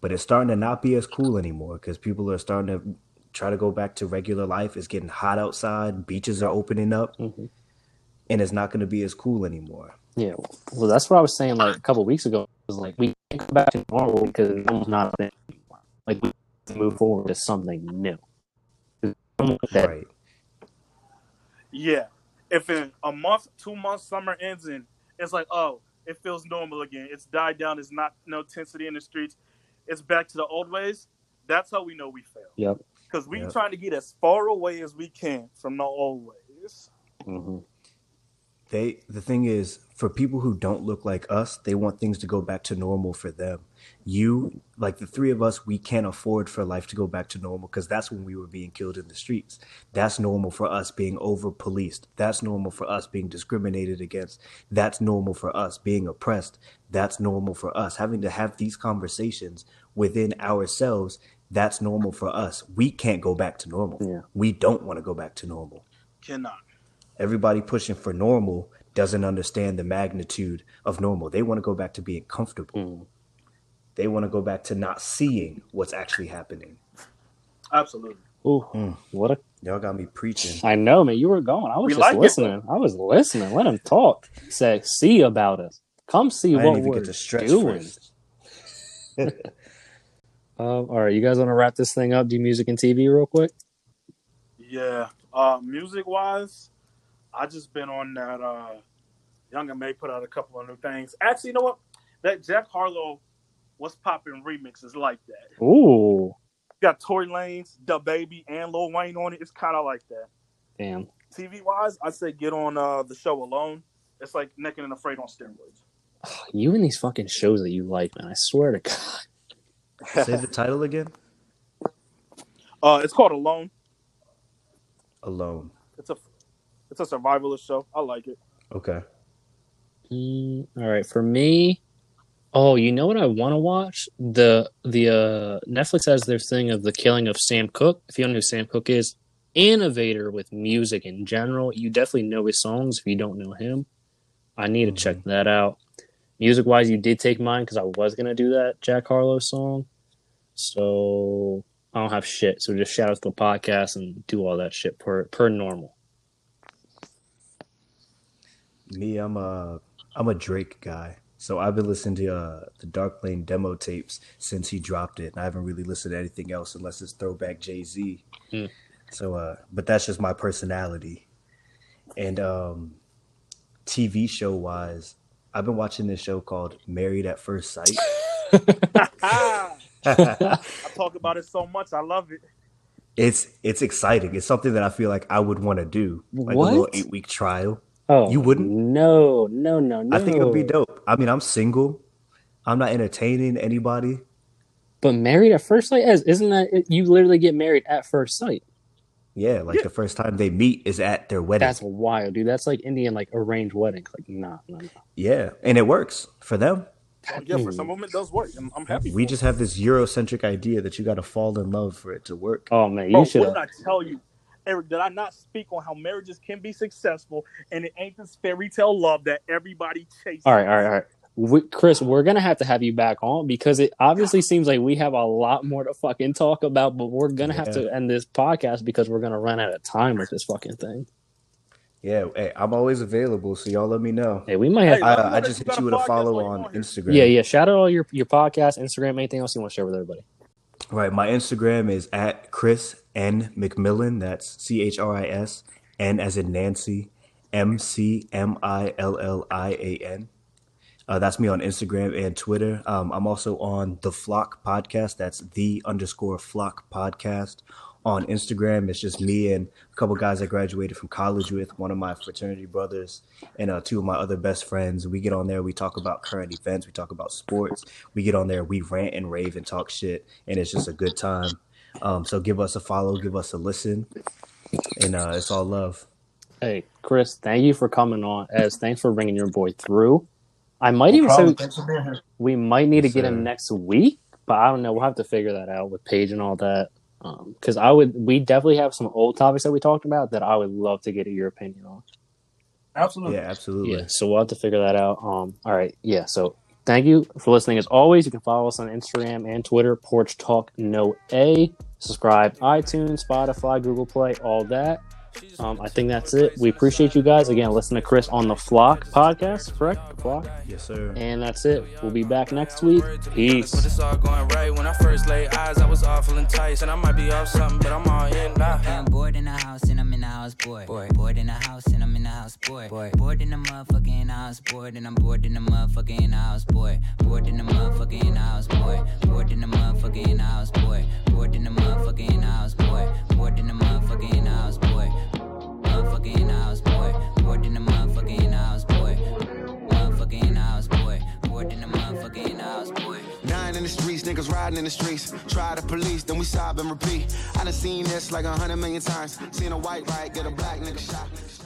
[SPEAKER 4] But it's starting to not be as cool anymore because people are starting to try to go back to regular life. It's getting hot outside, beaches are opening up,
[SPEAKER 2] Mhm.
[SPEAKER 4] and it's not going to be as cool anymore.
[SPEAKER 2] Yeah, well, that's what I was saying like a couple of weeks ago. Was like we can't go back to normal because normal's not a thing anymore. Like we have to move forward to something new. Normal.
[SPEAKER 4] Right.
[SPEAKER 3] Yeah. If in a month, two months, summer ends and it's like, oh, it feels normal again. It's died down. It's not no intensity in the streets. It's back to the old ways. That's how we know we failed.
[SPEAKER 2] Yep.
[SPEAKER 3] Because we
[SPEAKER 4] Yep.
[SPEAKER 3] trying to get as far away as we can from the old ways.
[SPEAKER 2] hmm
[SPEAKER 4] They the thing is, for people who don't look like us, they want things to go back to normal for them. You, like the three of us, we can't afford for life to go back to normal because that's when we were being killed in the streets. That's normal for us being over policed. That's normal for us being discriminated against. That's normal for us being oppressed. That's normal for us having to have these conversations within ourselves. That's normal for us. We can't go back to normal.
[SPEAKER 2] Yeah.
[SPEAKER 4] We don't want to go back to normal
[SPEAKER 3] Cannot.
[SPEAKER 4] everybody pushing for normal doesn't understand the magnitude of normal. They want to go back to being comfortable.
[SPEAKER 2] Mm.
[SPEAKER 4] They want to go back to not seeing what's actually happening.
[SPEAKER 3] Absolutely.
[SPEAKER 2] Ooh,
[SPEAKER 4] Mm.
[SPEAKER 2] what a!
[SPEAKER 4] Y'all got me preaching.
[SPEAKER 2] I know, man. You were going. I was
[SPEAKER 3] We
[SPEAKER 2] just
[SPEAKER 3] like it,
[SPEAKER 2] listening. I was listening. Let him talk. Say, see about us. Come see
[SPEAKER 4] I
[SPEAKER 2] what
[SPEAKER 4] didn't even
[SPEAKER 2] we're
[SPEAKER 4] get to stretch
[SPEAKER 2] doing. Um, all right, you guys want to wrap this thing up? Do music and TV real quick.
[SPEAKER 3] Yeah. Uh, music wise, I just been on that. Uh, Young M.A put out a couple of new things. Actually, you know what? That Jack Harlow, what's popping remix is like that.
[SPEAKER 2] Ooh,
[SPEAKER 3] Got Tory Lanez, DaBaby, and Lil Wayne on it. It's kind of like that.
[SPEAKER 2] damn.
[SPEAKER 3] TV wise, I say get on uh, the show alone. It's like Naked and Afraid on steroids.
[SPEAKER 2] You and these fucking shows that you like, man. I swear to God.
[SPEAKER 4] Say the title again.
[SPEAKER 3] Uh, it's called Alone.
[SPEAKER 4] Alone.
[SPEAKER 3] It's a it's a survivalist show. I like it.
[SPEAKER 4] Okay.
[SPEAKER 2] Mm, all right, for me, oh, you know what I want to watch? The the uh, Netflix has their thing of the killing of Sam Cooke. If you don't know who Sam Cooke is, innovator with music in general. You definitely know his songs if you don't know him. I need to check that out. Music wise, you did take mine because I was gonna do that Jack Harlow song. So I don't have shit. So just shout out to the podcast and do all that shit per per normal.
[SPEAKER 4] Me, I'm a I'm a Drake guy. So I've been listening to uh, the Dark Lane demo tapes since he dropped it, and I haven't really listened to anything else unless it's throwback Jay Z.
[SPEAKER 2] Hmm.
[SPEAKER 4] So, uh, but that's just my personality. And um, TV show wise, I've been watching this show called Married at First Sight.
[SPEAKER 3] I talk about it so much. I love it.
[SPEAKER 4] it's it's exciting. It's something that I feel like I would want to do, like
[SPEAKER 2] What?
[SPEAKER 4] a little eight week trial.
[SPEAKER 2] Oh,
[SPEAKER 4] You wouldn't?
[SPEAKER 2] No, no, no, no.
[SPEAKER 4] I think it'd be dope. I mean, I'm single. I'm not entertaining anybody.
[SPEAKER 2] But married at first sight, is isn't that you literally get married at first sight?
[SPEAKER 4] Yeah, like the first time they meet is at their wedding.
[SPEAKER 2] That's wild, dude. That's like Indian like arranged wedding. Like, nah, nah, nah.
[SPEAKER 4] yeah, and it works for them.
[SPEAKER 3] Oh, yeah, for some of them it does work. and I'm happy.
[SPEAKER 4] We
[SPEAKER 3] for
[SPEAKER 4] just
[SPEAKER 3] it.
[SPEAKER 4] have this Eurocentric idea that you got to fall in love for it to work.
[SPEAKER 2] Oh man, you should.
[SPEAKER 3] what did I tell you, Eric? Did I not speak on how marriages can be successful and it ain't this fairy tale love that everybody chases?
[SPEAKER 2] All right, all right, all right. We, Chris, we're gonna have to have you back on because it obviously seems like we have a lot more to fucking talk about, but we're gonna have to end this podcast because we're gonna run out of time with this fucking thing.
[SPEAKER 4] Yeah, hey, I'm always available, so y'all let me know.
[SPEAKER 2] Hey, we might have.
[SPEAKER 3] Hey,
[SPEAKER 4] I,
[SPEAKER 3] let me know
[SPEAKER 4] I just hit you with a follow on
[SPEAKER 3] on.
[SPEAKER 4] Instagram.
[SPEAKER 2] yeah, yeah. Shout out all your your podcast, Instagram, anything else you want to share with everybody.
[SPEAKER 4] Right, my Instagram is at Chris N McMillian. That's C H R I S N as in Nancy, M C M I L L I A N. Uh, that's me on Instagram and Twitter. Um, I'm also on the Flock podcast. That's the underscore Flock podcast on Instagram. It's just me and a couple guys I graduated from college with, one of my fraternity brothers, and uh, two of my other best friends. We get on there, we talk about current events, we talk about sports. We get on there, we rant and rave and talk shit, and it's just a good time. Um, so give us a follow, give us a listen, and uh, it's all love.
[SPEAKER 2] Hey, Chris, thank you for coming on. As thanks for bringing your boy through. I might even say
[SPEAKER 5] Thanks for being here.
[SPEAKER 2] we might need
[SPEAKER 4] Yes,
[SPEAKER 2] to get
[SPEAKER 4] sir.
[SPEAKER 2] him next week, but I don't know. We'll have to figure that out with Paige and all that. Because I would, we definitely have some old topics that we talked about that I would love to get your opinion on.
[SPEAKER 5] Absolutely.
[SPEAKER 4] Yeah, absolutely.
[SPEAKER 2] Yeah, so we'll have to figure that out. Um, all right, yeah. So thank you for listening. As always, you can follow us on Instagram and Twitter. Porch Talk No A. Subscribe, iTunes, Spotify, Google Play, all that. Um, I think that's it. We appreciate you guys again. Listen to Chris on the Flock podcast, correct? The Flock,
[SPEAKER 4] Yes, sir.
[SPEAKER 2] and that's it. We'll be back next week. Peace.
[SPEAKER 1] But it's all going right. When I first laid eyes, I was awful enticed. And I might be off something, but I'm all in now.
[SPEAKER 6] I'm bored in the house and I'm in the house bored. Bored, bored in the house and I'm in the house bored. Bored, bored in the motherfucker in the house bored and I'm bored in the motherfucker in the house bored. Bored in the motherfucker in the house bored. Bored in the motherfucker in the house bored. Bored in the motherfucker in the house bored. Bored in the motherfucker in the house bored. Motherfucker house bored. Bored in the motherfucker in the house bored. Motherfucker house bored. Bored in the motherfucker in the house bored.
[SPEAKER 7] Nine in the streets, niggas riding in the streets. Try the police, then we sob and repeat. I done seen this like a hundred million times. Seen a white light, get a black nigga shot.